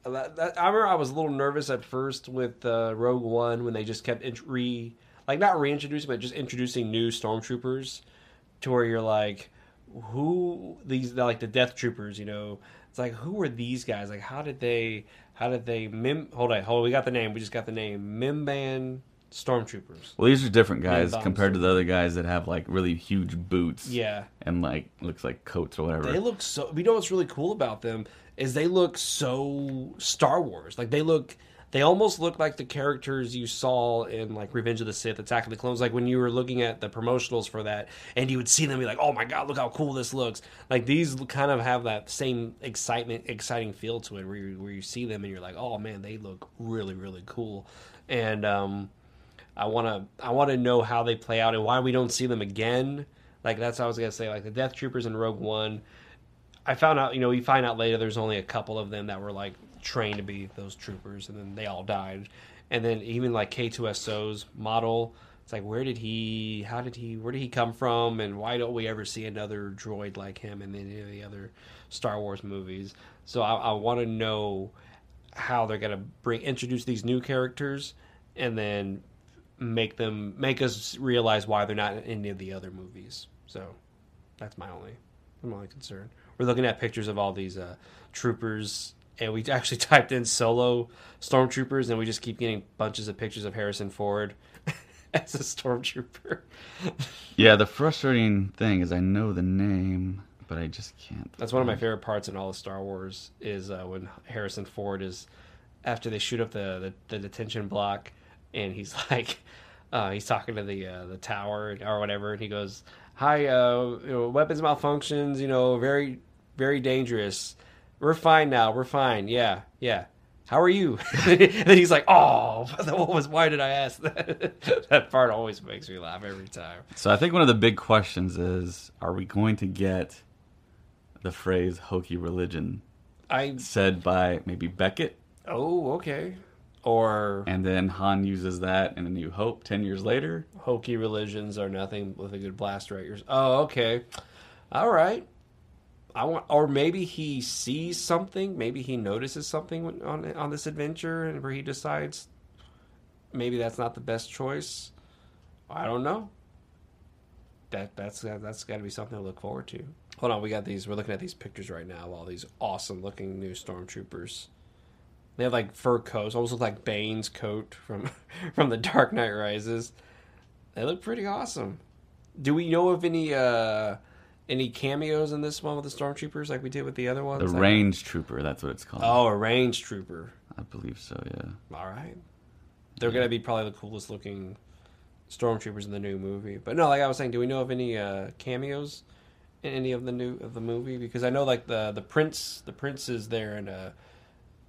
that, that, I remember I was a little nervous at first with uh, Rogue One when they just kept int- re like not reintroducing, but just introducing new stormtroopers to where you're like, who these like the Death Troopers, you know? It's like who are these guys? Like how did they how did they mim? Hold on, hold on, we got the name. We just got the name. Mimban stormtroopers. Well, these are different guys compared to the other guys that have like really huge boots. Yeah. And like looks like coats or whatever. They look so. You know what's really cool about them is they look so Star Wars. Like they look, they almost look like the characters you saw in like Revenge of the Sith, Attack of the Clones. Like when you were looking at the promotionals for that, and you would see them be like, "Oh my god, look how cool this looks!" Like these kind of have that same excitement, exciting feel to it, where you, where you see them and you're like, "Oh man, they look really, really cool." And um, I want to I want to know how they play out and why we don't see them again. Like that's what I was gonna say. Like the Death Troopers in Rogue One, I found out. You know, we find out later there's only a couple of them that were like trained to be those troopers, and then they all died. And then even like K2SO's model, it's like where did he? How did he? Where did he come from? And why don't we ever see another droid like him in any of the other Star Wars movies? So I, I want to know how they're gonna bring introduce these new characters, and then make them make us realize why they're not in any of the other movies. So that's my only my only concern. We're looking at pictures of all these uh, troopers, and we actually typed in solo stormtroopers, and we just keep getting bunches of pictures of Harrison Ford as a stormtrooper. yeah, the frustrating thing is I know the name, but I just can't. That's one of my favorite parts in all of Star Wars is uh, when Harrison Ford is after they shoot up the, the, the detention block, and he's like, uh, he's talking to the uh, the tower or whatever, and he goes, "Hi, uh, you know, weapons malfunctions, you know, very very dangerous. We're fine now. We're fine. Yeah, yeah." How are you? and then he's like, "Oh, what was? Why did I ask that?" that part always makes me laugh every time. So I think one of the big questions is: Are we going to get the phrase "hokey religion" I said by maybe Beckett, oh okay, or and then Han uses that in A New Hope ten years later? hokey religions are nothing with a good blaster at yours. Oh, okay. All right. I want, or maybe he sees something. Maybe he notices something on on this adventure, and where he decides maybe that's not the best choice. I don't know. That that's that's got to be something to look forward to. Hold on, we got these. We're looking at these pictures right now. of All these awesome looking new stormtroopers. They have like fur coats, almost look like Bane's coat from from the Dark Knight Rises. They look pretty awesome. Do we know of any uh any cameos in this one with the stormtroopers like we did with the other ones? The range trooper, that's what it's called. Oh, a range trooper. I believe so. Yeah. All right. They're gonna be probably the coolest looking stormtroopers in the new movie. But no, like I was saying, do we know of any uh, cameos in any of the new of the movie? Because I know like the the prince the princes there in uh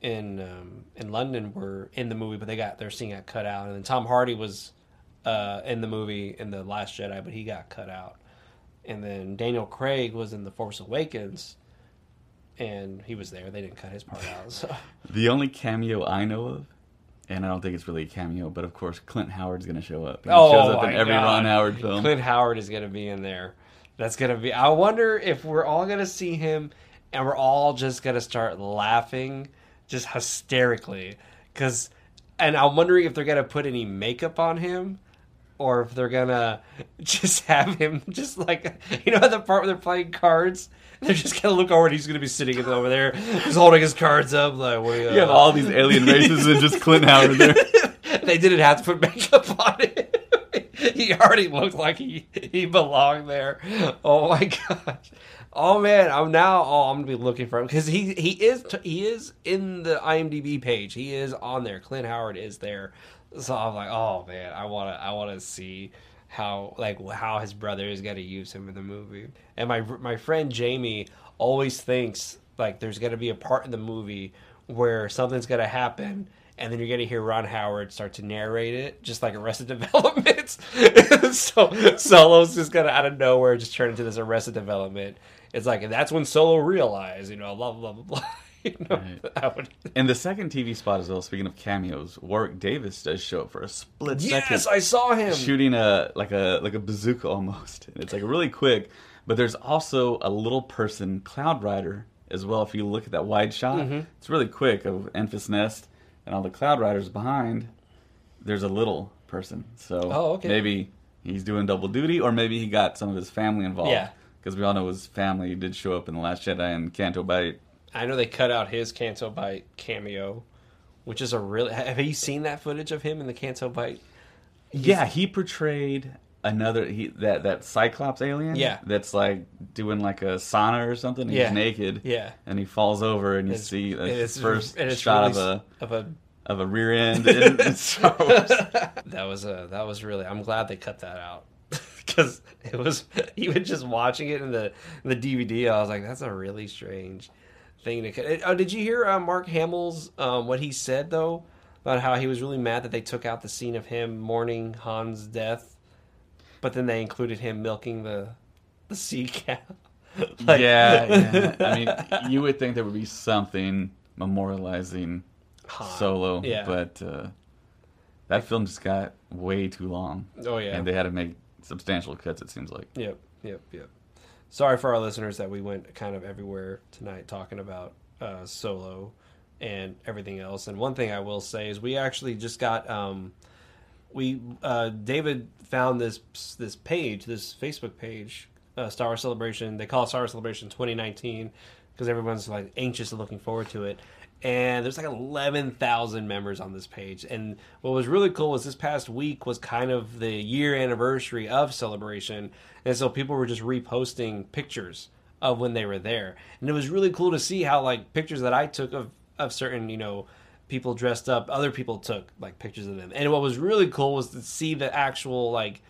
in um, in London were in the movie, but they got their scene got cut out, and then Tom Hardy was uh, in the movie in the Last Jedi, but he got cut out, and then Daniel Craig was in the Force Awakens, and he was there. They didn't cut his part out. So The only cameo I know of, and I don't think it's really a cameo, but of course Clint Howard's going to show up. He oh, shows up in every God. Ron Howard film. Clint Howard is going to be in there. That's going to be. I wonder if we're all going to see him, and we're all just going to start laughing, just hysterically, because. And I'm wondering if they're going to put any makeup on him, or if they're gonna just have him just like you know the part where they're playing cards. They're just gonna look over and he's gonna be sitting over there, just holding his cards up like. What, You have all these alien races and just Clint Howard there. they didn't have to put makeup on it. he already looked like he he belonged there. Oh my gosh. Oh man, I'm now. Oh, I'm gonna be looking for him because he he is he is in the IMDb page. He is on there. Clint Howard is there. So I'm like, oh man, I wanna I wanna see how like how his brother is gonna use him in the movie. And my my friend Jamie always thinks like there's gonna be a part in the movie where something's gonna happen and then you're gonna hear Ron Howard start to narrate it, just like Arrested Development. so Solo's just gonna out of nowhere just turn into this Arrested Development. It's like that's when Solo realized, you know, blah blah blah blah. You know, Right. In the second TV spot as well, speaking of cameos, Warwick Davis does show up for a split second. yes, I saw him. shooting a like a like a bazooka almost. And it's like really quick, but there's also a little person cloud rider as well. If you look at that wide shot, Mm-hmm. it's really quick of Enfys Nest and all the cloud riders behind. There's a little person, so Oh, okay. maybe he's doing double duty, or maybe he got some of his family involved. Yeah. because we all know his family did show up in the Last Jedi and Canto Bight. I know they cut out his Canto Bight cameo, which is a really. Have you seen that footage of him in the Canto Bight? Yeah, he portrayed another he that that Cyclops alien. Yeah. that's like doing like a sauna or something. He's Yeah. naked. Yeah. and he falls over, and you It's- see the first shot really of a of a of a rear end. in, in Star Wars. that was a that was really I'm glad they cut that out because it was even just watching it in the in the DVD I was like that's a really strange thing to cut. Oh, did you hear uh, Mark Hamill's um, what he said though about how he was really mad that they took out the scene of him mourning Han's death, but then they included him milking the the sea cow. Like- yeah, yeah. I mean, you would think there would be something memorializing Han, Solo, yeah. but uh, that film just got way too long. Oh, yeah. and they had to make substantial cuts. It seems like. Yep, yep, yep. Sorry for our listeners that we went kind of everywhere tonight talking about uh, Solo and everything else. And one thing I will say is we actually just got um, we uh, David found this this page, this Facebook page, uh, Star Wars Celebration. They call it Star Wars Celebration 2019 because everyone's like anxious and looking forward to it. And there's like 11,000 members on this page. And what was really cool was this past week was kind of the year anniversary of Celebration. And so people were just reposting pictures of when they were there. And it was really cool to see how like pictures that I took of, of certain, you know, people dressed up, other people took like pictures of them. And what was really cool was to see the actual like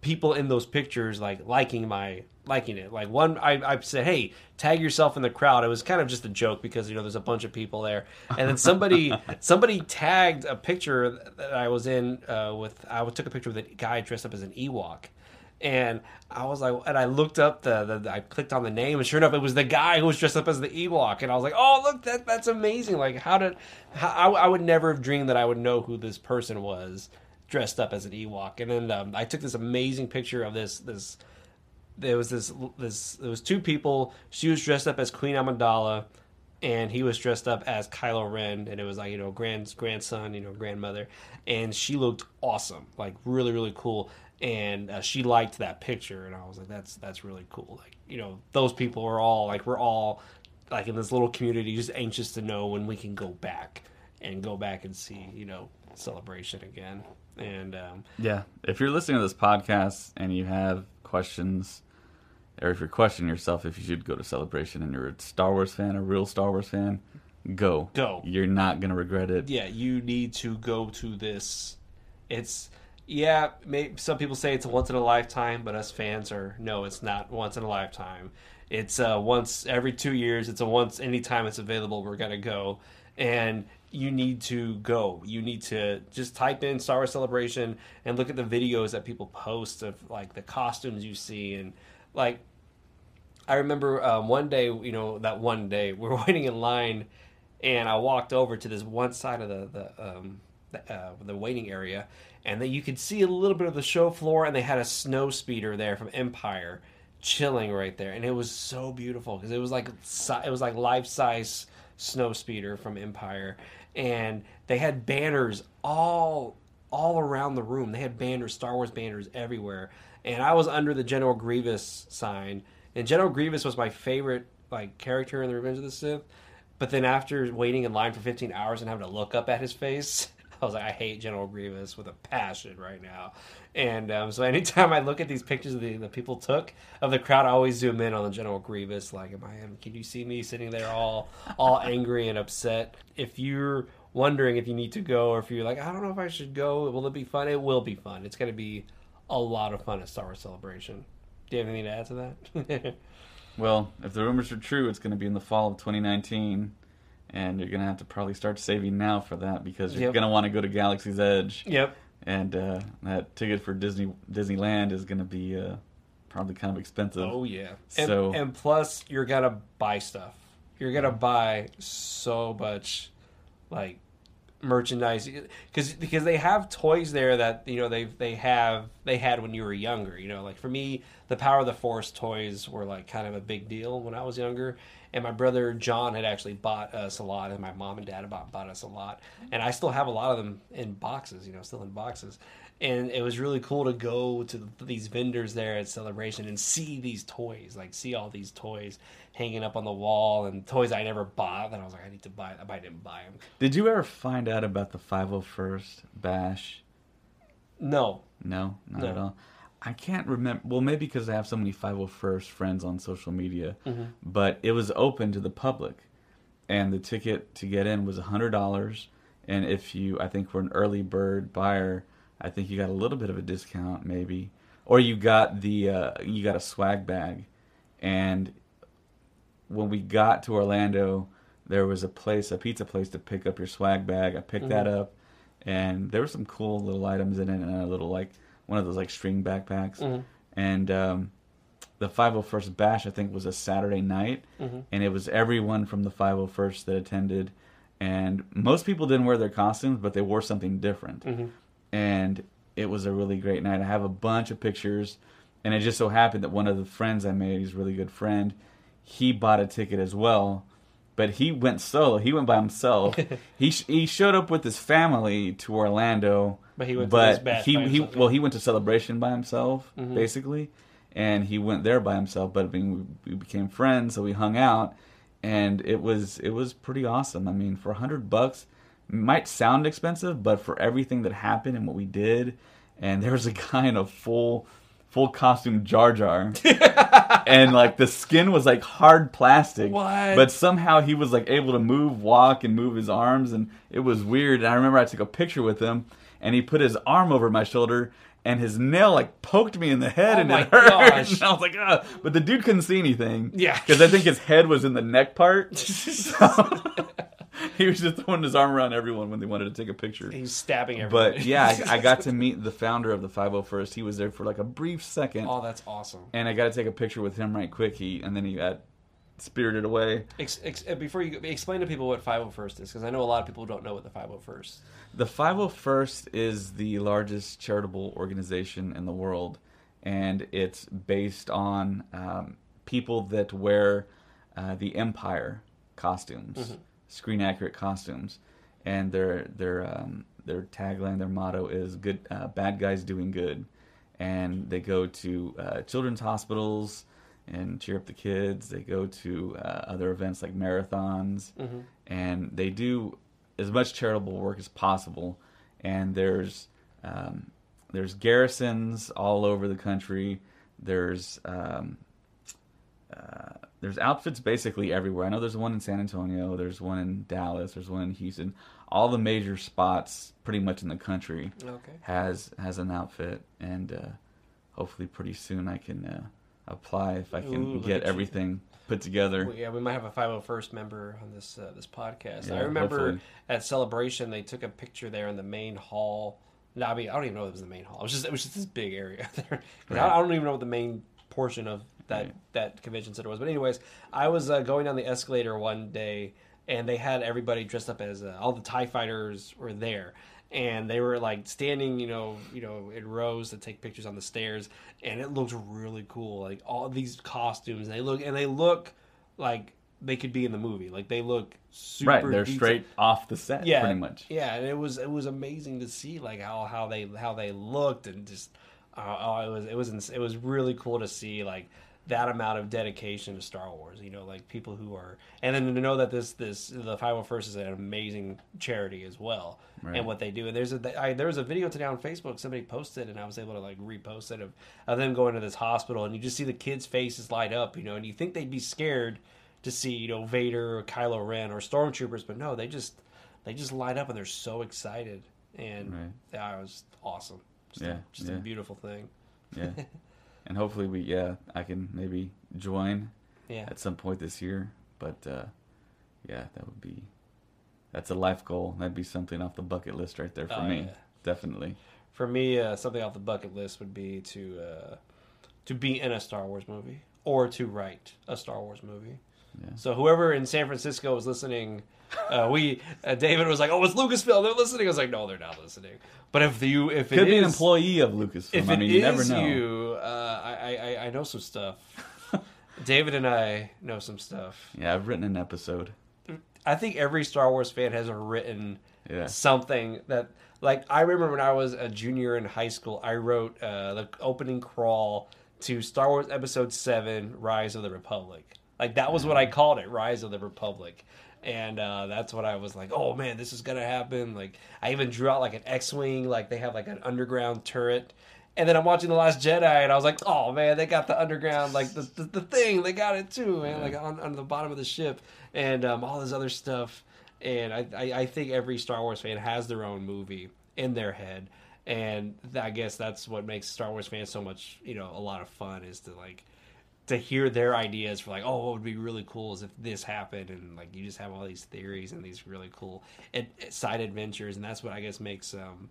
people in those pictures like liking my liking it. Like one, I, I said, "Hey, tag yourself in the crowd." It was kind of just a joke because you know there's a bunch of people there, and then somebody somebody tagged a picture that I was in uh, with. I took a picture with a guy dressed up as an Ewok. And I was like, and I looked up the, the, I clicked on the name, and sure enough, it was the guy who was dressed up as the Ewok. And I was like, oh, look, that that's amazing! Like, how did, how, I, I would never have dreamed that I would know who this person was dressed up as an Ewok. And then um, I took this amazing picture of this this there was this this there was two people. She was dressed up as Queen Amidala, and he was dressed up as Kylo Ren, and it was like you know grand grandson, you know grandmother, and she looked awesome, like really really cool. And uh, she liked that picture, and I was like, "That's that's really cool." Like you know, those people are all like we're all like in this little community, just anxious to know when we can go back and go back and see you know celebration again. And um, Yeah. If you're listening to this podcast and you have questions, or if you're questioning yourself if you should go to Celebration and you're a Star Wars fan, a real Star Wars fan, go. Go. You're not going to regret it. yeah, you need to go to this. It's yeah, may, some people say it's a once in a lifetime, but us fans are no, it's not once in a lifetime. It's uh, once every two years. It's a once anytime it's available. We're gonna go, and you need to go. You need to just type in Star Wars Celebration and look at the videos that people post of like the costumes you see and like. I remember um, one day, you know, that one day we were waiting in line, and I walked over to this one side of the the um, the, uh, the waiting area, and then you could see a little bit of the show floor, and they had a snow speeder there from Empire, chilling right there, and it was so beautiful because it was like it was like life size snow speeder from Empire, and they had banners all all around the room. They had banners, Star Wars banners everywhere, and I was under the General Grievous sign, and General Grievous was my favorite like character in the Revenge of the Sith. But then after waiting in line for 15 hours and having to look up at his face, I was like, I hate General Grievous with a passion right now. And um, so anytime I look at these pictures of the, the people took of the crowd, I always zoom in on the General Grievous. Like, am I? Can you see me sitting there all all angry and upset? If you're wondering if you need to go, or if you're like, I don't know if I should go, will it be fun? It will be fun. It's going to be a lot of fun at Star Wars Celebration. Do you have anything to add to that? Well, if the rumors are true, it's going to be in the fall of 2019, and you're going to have to probably start saving now for that because you're Yep. going to want to go to Galaxy's Edge, yep. and uh, that ticket for Disney Disneyland is going to be uh, probably kind of expensive. Oh yeah. And, So- and plus you're gonna buy stuff. You're gonna buy so much like merchandise because because they have toys there that you know they've they have they had when you were younger. You know, like for me, the Power of the Force toys were like kind of a big deal when I was younger. And my brother John had actually bought us a lot, and my mom and dad bought, bought us a lot, and I still have a lot of them in boxes. You know, still in boxes and it was really cool to go to these vendors there at celebration and see these toys like see all these toys hanging up on the wall and toys i never bought and i was like i need to buy them i didn't buy them Did you ever find out about the 501st Bash? no No, not No. at all. I can't remember. Well, maybe because I have so many 501st friends on social media, Mm-hmm. but it was open to the public, and the ticket to get in was hundred dollars. And if you, I think, were an early bird buyer, I think you got a little bit of a discount, maybe, or you got the uh, you got a swag bag. And when we got to Orlando, there was a place, a pizza place, to pick up your swag bag. I picked that up, and there were some cool little items in it, and a little like one of those like string backpacks. And um, the 501st Bash, I think, was a Saturday night, and it was everyone from the 501st that attended. And most people didn't wear their costumes, but they wore something different. And it was a really great night. I have a bunch of pictures, and it just so happened that one of the friends I made, he's a really good friend, he bought a ticket as well. But he went solo. He went by himself. he sh- he showed up with his family to Orlando. But he went to but this he he well he went to celebration by himself Mm-hmm. basically, and he went there by himself. But I mean, we, we became friends, so we hung out, and it was it was pretty awesome. I mean, for a hundred bucks, might sound expensive, but for everything that happened and what we did, and there was a guy in a full full costume Jar Jar, and like the skin was like hard plastic. What? But somehow he was like able to move, walk, and move his arms, and it was weird. And I remember I took a picture with him, and he put his arm over my shoulder, and his nail like poked me in the head, Oh and it hurt. gosh. And I was like, ah. But the dude couldn't see anything. Yeah. Because I think his head was in the neck part. So he was just throwing his arm around everyone when they wanted to take a picture. he's stabbing everybody But yeah, I, I got to meet the founder of the 501st. He was there for like a brief second, oh that's awesome and I got to take a picture with him right quick. He and then he got spirited away. ex- ex- uh, before you explain to people what 501st is because i know a lot of people don't know what the 501st The 501st is the largest charitable organization in the world, and it's based on um, people that wear uh, the Empire costumes, screen accurate costumes, and their their um, their tagline, their motto is "Good uh, bad guys doing good," and they go to uh, children's hospitals and cheer up the kids. They go to uh, other events like marathons, and they do as much charitable work as possible. And there's um, there's garrisons all over the country. There's um, uh, there's outfits basically everywhere. I know there's one in San Antonio. There's one in Dallas. There's one in Houston. all the major spots, pretty much in the country, Okay. has has an outfit, and uh, hopefully pretty soon I can uh, apply if I can Ooh, get at you. everything put together. Well, yeah, we might have a 501st member on this uh, this podcast. I remember hopefully. at celebration they took a picture there in the main hall. No, I don't even know if it was the main hall. It was just it was just this big area there. I, Right. I don't even know what the main portion of that Right. that convention center was. But anyways, I was uh, going down the escalator one day and they had everybody dressed up as uh, all the Tie fighters were there. And they were like standing, you know, you know, in rows to take pictures on the stairs, and it looked really cool. Like all these costumes, they look and they look like they could be in the movie. Like they look super right, they're detailed. straight off the set, yeah, pretty much. Yeah, and it was it was amazing to see like how how they how they looked and just uh, oh it was it was ins- it was really cool to see like that amount of dedication to Star Wars. You know, like people who are and then to know that this this the 501st is an amazing charity as well. Right. And what they do, and there's a I, there was a video today on Facebook. Somebody posted, and I was able to like repost it of, of them going to this hospital, and you just see the kids' faces light up, you know, and you think they'd be scared to see you know Vader or Kylo Ren or stormtroopers, but no, they just they just light up and they're so excited, and Right. yeah, it was awesome. Just Yeah, a, just yeah. a beautiful thing. Yeah, and hopefully we yeah I can maybe join Yeah, at some point this year. But uh, yeah, that would be that's a life goal. That'd be something off the bucket list right there for Oh, me. yeah. Definitely. for me, uh, something off the bucket list would be to uh, to be in a Star Wars movie or to write a Star Wars movie. Yeah. So whoever in San Francisco was listening, uh, we uh, David was like, "Oh, it's Lucasfilm. They're listening." I was like, "No, they're not listening." But if you if it Could be an employee of Lucasfilm. if I it mean, you never know. you, uh, I, I I know some stuff. David and I know some stuff. Yeah, I've written an episode. I think every Star Wars fan has written Yeah. something that, like, I remember when I was a junior in high school, I wrote uh, the opening crawl to Star Wars Episode Seven: Rise of the Republic. Like that was what I called it, Rise of the Republic. And uh, that's what I was like, oh man, this is gonna happen. Like I even drew out like an X-wing, like they have like an underground turret. And then I'm watching The Last Jedi, and I was like, "Oh man, they got the underground, like the the, the thing, they got it too, man, like on, on the bottom of the ship, and um, all this other stuff." And I, I I think every Star Wars fan has their own movie in their head, and I guess that's what makes Star Wars fans so much, you know, a lot of fun is to like to hear their ideas for like, oh, what would be really cool is if this happened, and like you just have all these theories and these really cool side adventures, and that's what I guess makes um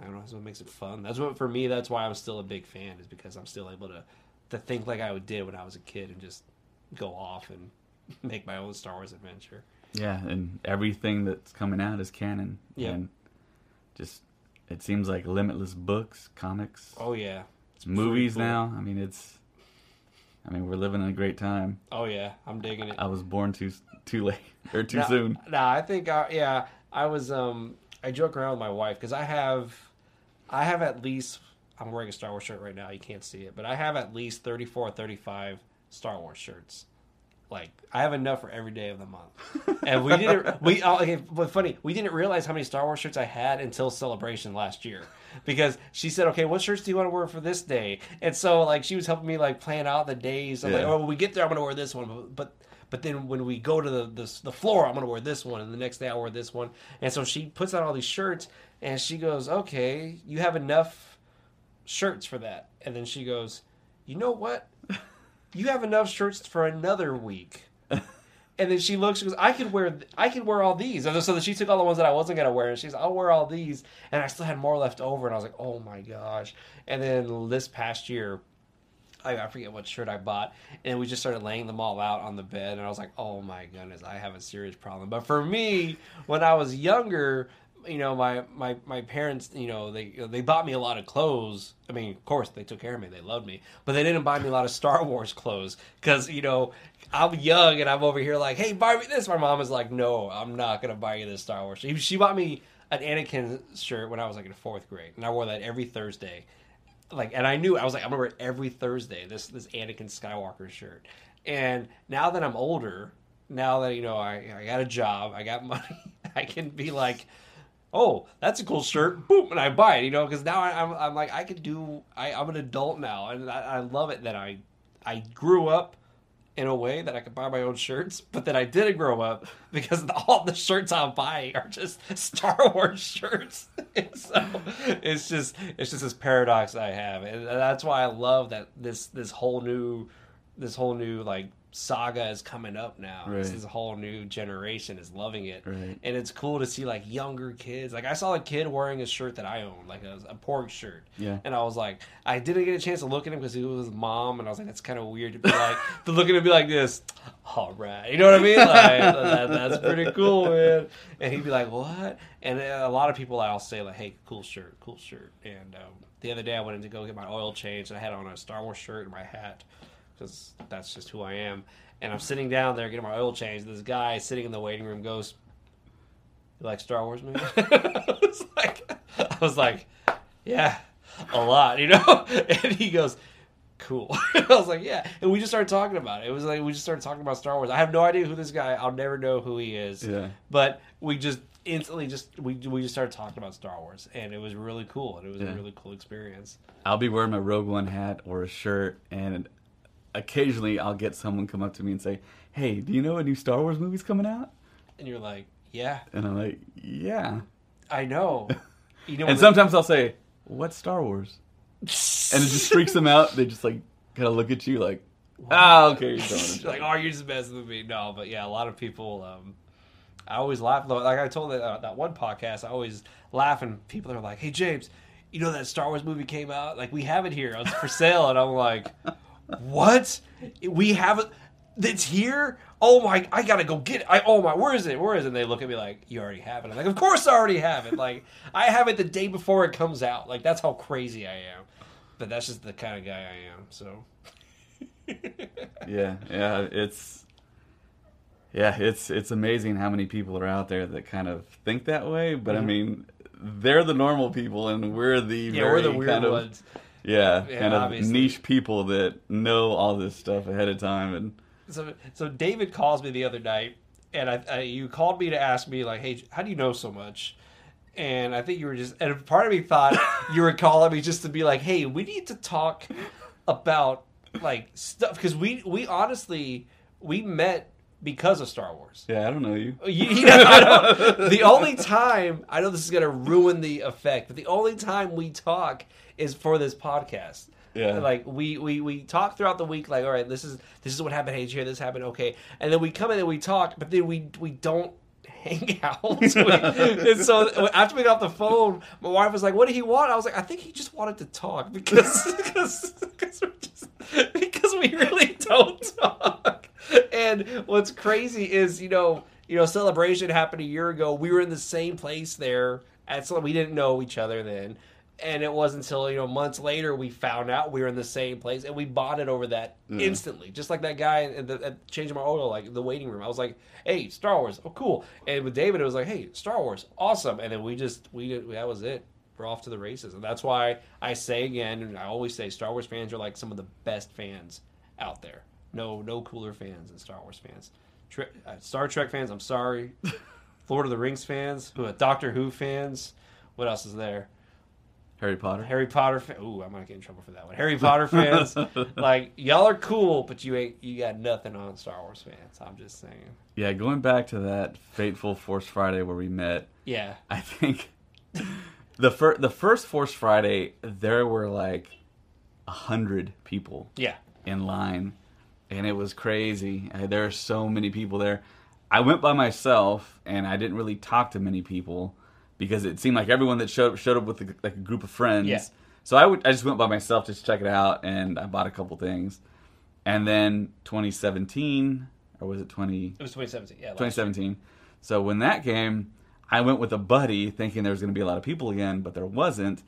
I don't know, that's what makes it fun. That's what for me. That's why I'm still a big fan is because I'm still able to to think like I did when I was a kid and just go off and make my own Star Wars adventure. Yeah, and everything that's coming out is canon. Yeah. And just it seems like limitless books, comics, Oh yeah, it's movies cool. now. I mean, it's. I mean, we're living in a great time. oh yeah, I'm digging it. I was born too too late or too Nah, soon. Nah, I think I, yeah, I was um I joke around with my wife because I have I have at least I'm wearing a Star Wars shirt right now. You can't see it, but I have at least 34 or 35 Star Wars shirts. Like I have enough for every day of the month. And we didn't we oh, okay, but funny, we didn't realize how many Star Wars shirts I had until celebration last year. Because she said, "Okay, what shirts do you want to wear for this day?" And so like she was helping me like plan out the days. I'm like, "Oh, when we get there, I'm going to wear this one." But but then when we go to the, the the floor, I'm gonna wear this one, and the next day I'll wear this one. And so she puts out all these shirts, and she goes, "Okay, you have enough shirts for that." And then she goes, "You know what? You have enough shirts for another week." And then she looks. She goes, "I could wear. I could wear all these." And so she took all the ones that I wasn't gonna wear, and she's, "I'll wear all these." And I still had more left over, and I was like, "Oh my gosh!" And then this past year, I, I forget what shirt I bought, and we just started laying them all out on the bed, and I was like, "Oh my goodness, I have a serious problem." But for me, when I was younger, you know, my my my parents, you know, they they bought me a lot of clothes. I mean, of course, they took care of me, they loved me, but they didn't buy me a lot of Star Wars clothes because you know I'm young and I'm over here like, "Hey, buy me this." My mom is like, "No, I'm not gonna buy you this Star Wars." She, she bought me an Anakin shirt when I was like in fourth grade, and I wore that every Thursday like and I knew I was like I'm gonna wear it every Thursday this this Anakin Skywalker shirt and now that I'm older now that you know I, I got a job I got money I can be like oh that's a cool shirt boom and I buy it you know because now I, I'm, I'm like I can do I, I'm an adult now and I, I love it that I I grew up in a way that I could buy my own shirts, but then I didn't grow up because all the shirts I'm buying are just Star Wars shirts. So it's just it's just this paradox I have, and that's why I love that this this whole new this whole new like saga is coming up now. Right. This whole new generation is loving it, Right. and it's cool to see like younger kids. Like I saw a kid wearing a shirt that I own, like a, a pork shirt. Yeah. And I was like, I didn't get a chance to look at him because he was his mom, and I was like, that's kind of weird to be like to look at him be like this. All right, you know what I mean? Like that, that's pretty cool, man. And he'd be like, what? And a lot of people I'll say like, hey, cool shirt, cool shirt. And um, the other day I went in to go get my oil change, and I had on a Star Wars shirt and my hat because that's just who I am. And I'm sitting down there getting my oil change. This guy sitting in the waiting room goes, "You like Star Wars movies?" I was like, I was like, "Yeah, a lot," you know. And he goes, "Cool." I was like, "Yeah," and we just started talking about it. It was like we just started talking about Star Wars. I have no idea who this guy. I'll never know who he is. Yeah. But we just instantly just we we just started talking about Star Wars, and it was really cool. And it was Yeah. a really cool experience. I'll be wearing my Rogue One hat or a shirt, and occasionally I'll get someone come up to me and say, "Hey, do you know a new Star Wars movie's coming out?" And you're like, "Yeah, And I'm like, "Yeah." I know." You know, And sometimes I'll say, "What Star Wars?" And it just freaks them out. They just like kind of look at you like, "Ah, okay, you're throwing it." oh, you're just messing with me. No, but yeah, a lot of people. Um, I always laugh. though. Like I told that uh, that one podcast, I always laugh, and people are like, "Hey, James, you know that Star Wars movie came out? Like we have it here. It's for sale." And I'm like, "What? We have it? It's here? Oh my! I gotta go get it. I oh my! Where is it? Where is it?" And they look at me like, "You already have it." I'm like, "Of course I already have it. Like I have it the day before it comes out. Like that's how crazy I am." But that's just the kind of guy I am. So. yeah, yeah, it's yeah, it's it's amazing how many people are out there that kind of think that way. But I mean, they're the normal people, and we're the Mm-hmm. Yeah, we're the weird kind of- ones. Yeah, of obviously. niche people that know all this stuff ahead of time, and So, so David calls me the other night, and I, I you called me to ask me like, "Hey, how do you know so much?" And I think you were just, and part of me thought you were calling me just to be like, "Hey, we need to talk about like stuff," because we we honestly we met because of Star Wars. yeah, I don't know you. You, you know, don't- the only time I know this is gonna ruin the effect, but the only time we talk is for this podcast. Yeah. like we we we talk throughout the week. Like, all right, this is this is what happened. Hey, did you hear this happened? Okay, and then we come in and we talk, but then we we don't hang out. We- and so after we got off the phone, my wife was like, "What did he want?" I was like, "I think he just wanted to talk because because because, we're just, because we really don't talk." And what's crazy is, you know, you know, celebration happened a year ago. We were in the same place there. At so we didn't know each other then, and it wasn't until you know months later we found out we were in the same place, and we bonded over that mm. instantly. Just like that guy in the, at changing my oil, like the waiting room. I was like, "Hey, Star Wars, oh cool." And with David, it was like, "Hey, Star Wars, awesome." And then we just we that was it. We're off to the races, and that's why I say again, and I always say, Star Wars fans are like some of the best fans out there. No, no cooler fans than Star Wars fans. Tre- uh, Star Trek fans, I'm sorry. Lord of the Rings fans, who Doctor Who fans. What else is there? Harry Potter. Harry Potter fan. Ooh, I might get in trouble for that one. Harry Potter fans, like y'all are cool, but you ain't. You got nothing on Star Wars fans. I'm just saying. Yeah, going back to that fateful Force Friday where we met, Yeah. I think the first the first Force Friday there were like a hundred people Yeah. in line, and it was crazy. Uh, There are so many people there. I went by myself, and I didn't really talk to many people because it seemed like everyone that showed showed up with a, like a group of friends. Yeah. So I would I just went by myself just to check it out, and I bought a couple things. And then 2017, or was it 20? It was 2017. Yeah. last year. 2017. So when that came, I went with a buddy thinking there was going to be a lot of people again, but there wasn't.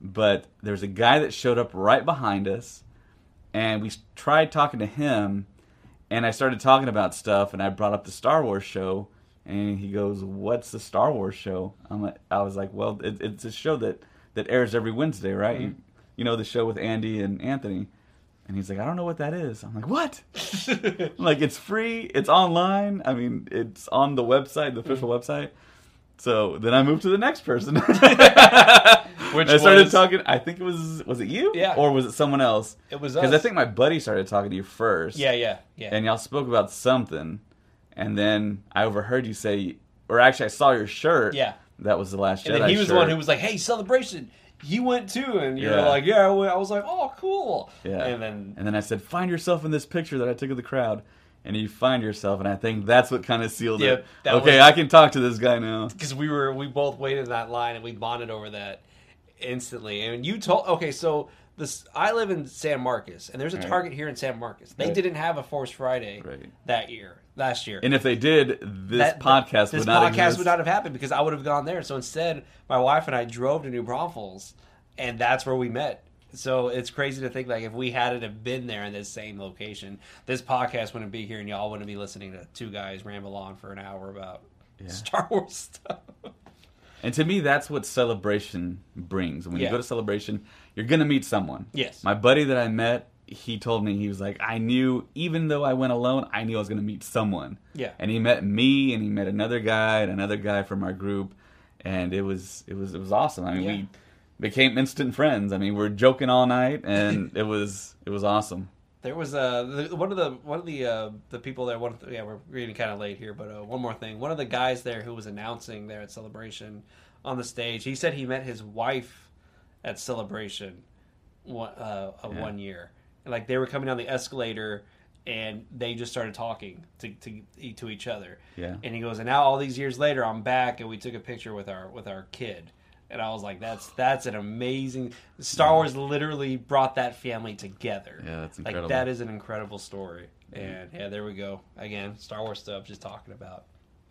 But there's a guy that showed up right behind us, and we tried talking to him, and I started talking about stuff, and I brought up the Star Wars show, and he goes, "What's the Star Wars show?" I'm like, I was like, "Well, it, it's a show that that airs every Wednesday, right? You, you know the show with Andi and Anthony." And he's like, I don't know what that is. I'm like, what? like, it's free. It's online. I mean, it's on the website, the official mm-hmm. website. So then I moved to the next person. Which I started was- talking. I think it was was it you? Yeah. Or was it someone else? It was because I think my buddy started talking to you first. Yeah, yeah, yeah. And y'all spoke about something, and then I overheard you say, or actually I saw your shirt. Yeah. That was the last and Jedi then he was the one who was like, "Hey, celebration." You went too, and you're Yeah. like, "Yeah." I went." I was like, "Oh, cool." Yeah. And then And then I said, find yourself in this picture that I took of the crowd. And you find yourself, and I think that's what kind of sealed Yeah, it. Okay, was- I can talk to this guy now. because we were we both waited in that line and we bonded over that instantly. And you told okay, so this I live in San Marcos and there's a Right. Target here in San Marcos. They Right. didn't have a Force Friday Right. that year, last year. And if they did, this That- podcast this would not podcast exist. would not have happened because I would have gone there. So instead, my wife and I drove to New Braunfels, and that's where we met. So it's crazy to think like if we hadn't have been there in this same location, this podcast wouldn't be here, and y'all wouldn't be listening to two guys ramble on for an hour about Star Wars stuff. And to me, that's what celebration brings. When Yeah. you go to celebration, you're going to meet someone. Yes. My buddy that I met, he told me, he was like, I knew, even though I went alone, I knew I was going to meet someone. Yeah. And he met me, and he met another guy, and another guy from our group. And it was, it was, it was awesome. I mean, Yeah. we became instant friends. I mean, we are joking all night, and it was, it was awesome. There was uh, the, one of the one of the uh, the people there. One of the, yeah, we're getting kind of late here, but uh, one more thing. One of the guys there who was announcing there at Celebration on the stage, he said he met his wife at Celebration one uh, uh, Yeah. one year. And, like they were coming down the escalator, and they just started talking to to to each other. Yeah. And he goes, and now all these years later, I'm back, and we took a picture with our with our kid. And I was like, "That's that's an amazing." Star Wars literally brought that family together. Yeah, that's Like incredible. that is an incredible story. And yeah, there we go. Again, Star Wars stuff. Just talking about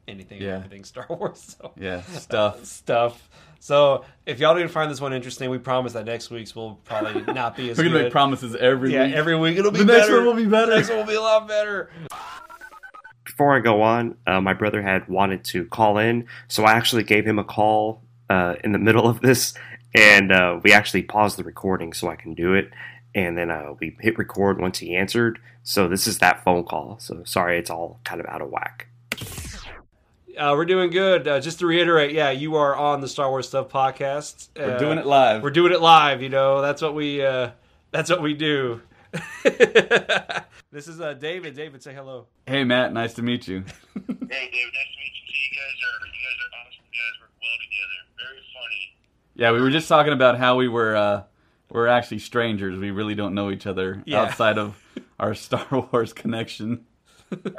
anything, and Yeah. everything Star Wars. So Yeah, stuff. stuff. So if y'all didn't find this one interesting, we promise that next week's will probably not be as We're going to good. make promises every yeah, week. every week it'll be The better. next one will be better. The next one will be a lot better. before I go on, uh, my brother had wanted to call in, so I actually gave him a call uh, in the middle of this, and uh, we actually paused the recording so I can do it, and then uh, we hit record once he answered. So this is that phone call. So sorry, it's all kind of out of whack. Uh, we're doing good. Uh, just to reiterate, yeah, you are on the Star Wars Stuff podcast. We're Uh, doing it live. We're doing it live. You know, that's what we. Uh, that's what we do. this is uh, David. David, say hello. hey, Matt, nice to meet you. Hey, David, nice to meet you. See, you guys are you guys are awesome. You guys work well together. Very funny. Yeah, we were just talking about how we were uh we're actually strangers. We really don't know each other Yeah. outside of our Star Wars connection. what, are you,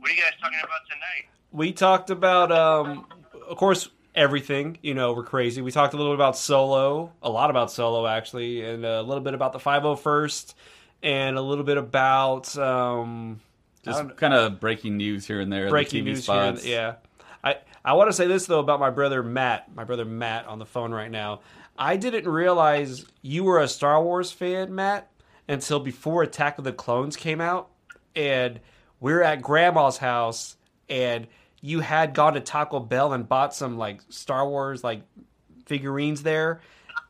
what are you guys talking about tonight? we talked about um of course everything you know we're crazy we talked a little bit about solo a lot about solo actually and a little bit about the 501st and a little bit about um Just kind of breaking news here and there. breaking the TV news here and- yeah i want to say this though about my brother matt my brother matt on the phone right now i didn't realize you were a star wars fan matt until before attack of the clones came out and we were at grandma's house and you had gone to taco bell and bought some like star wars like figurines there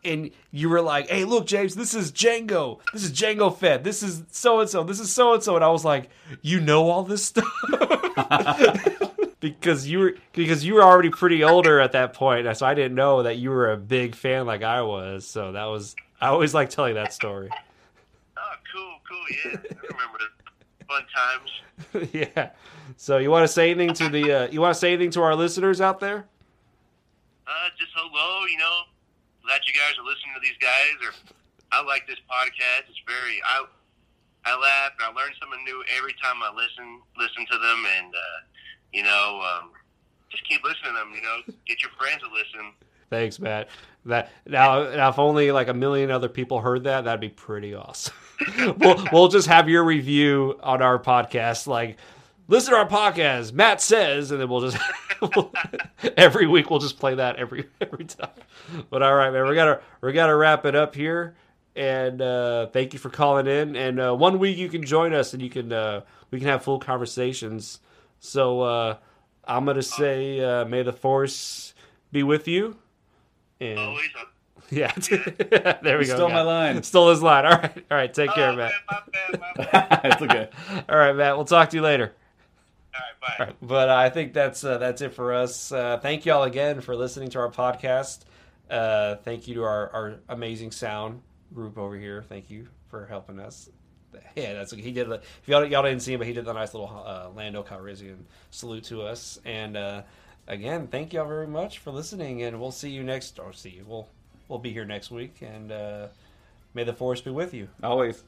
and you were like, "Hey, look, James, this is Jango. This is Jango Fett. This is so and so. This is so and so." And I was like, "You know all this stuff?" because you were because you were already pretty older at that point, so I didn't know that you were a big fan like I was. So that was I always like telling that story. Oh, cool, cool. Yeah, I remember the fun times. yeah. So you want to say anything to the uh, you want to say anything to our listeners out there? Uh, just hello. You know, glad you guys are listening to these guys. Or I like this podcast. It's very I I laugh and I learn something new every time I listen listen to them. And uh, you know, um, just keep listening to them. You know, get your friends to listen. Thanks, Matt. That now, now, if only like a million other people heard that, that'd be pretty awesome. we'll we'll just have your review on our podcast. Like, listen to our podcast. Matt says, and then we'll just every week we'll just play that every every time. But all right, man, we gotta we gotta wrap it up here. And uh, thank you for calling in. And uh, one week you can join us, and you can uh, we can have full conversations. So uh, I'm gonna say, uh, may the force be with you. And Always. uh, yeah, there we You go. stole Got my line. Stole his line. All right, all right. Take care, oh, Matt. my bad, my bad. it's okay. All right, Matt. We'll talk to you later. right, bye. But I think that's uh, that's it for us. Uh, thank y'all again for listening to our podcast. Uh, thank you to our, our amazing sound group over here. Thank you for helping us. Yeah, that's he did. If y'all y'all didn't see him, but he did the nice little uh, Lando Calrissian salute to us. And uh, again, thank y'all very much for listening. And we'll see you next. Or see you. We'll we'll be here next week. And uh, may the force be with you. Always.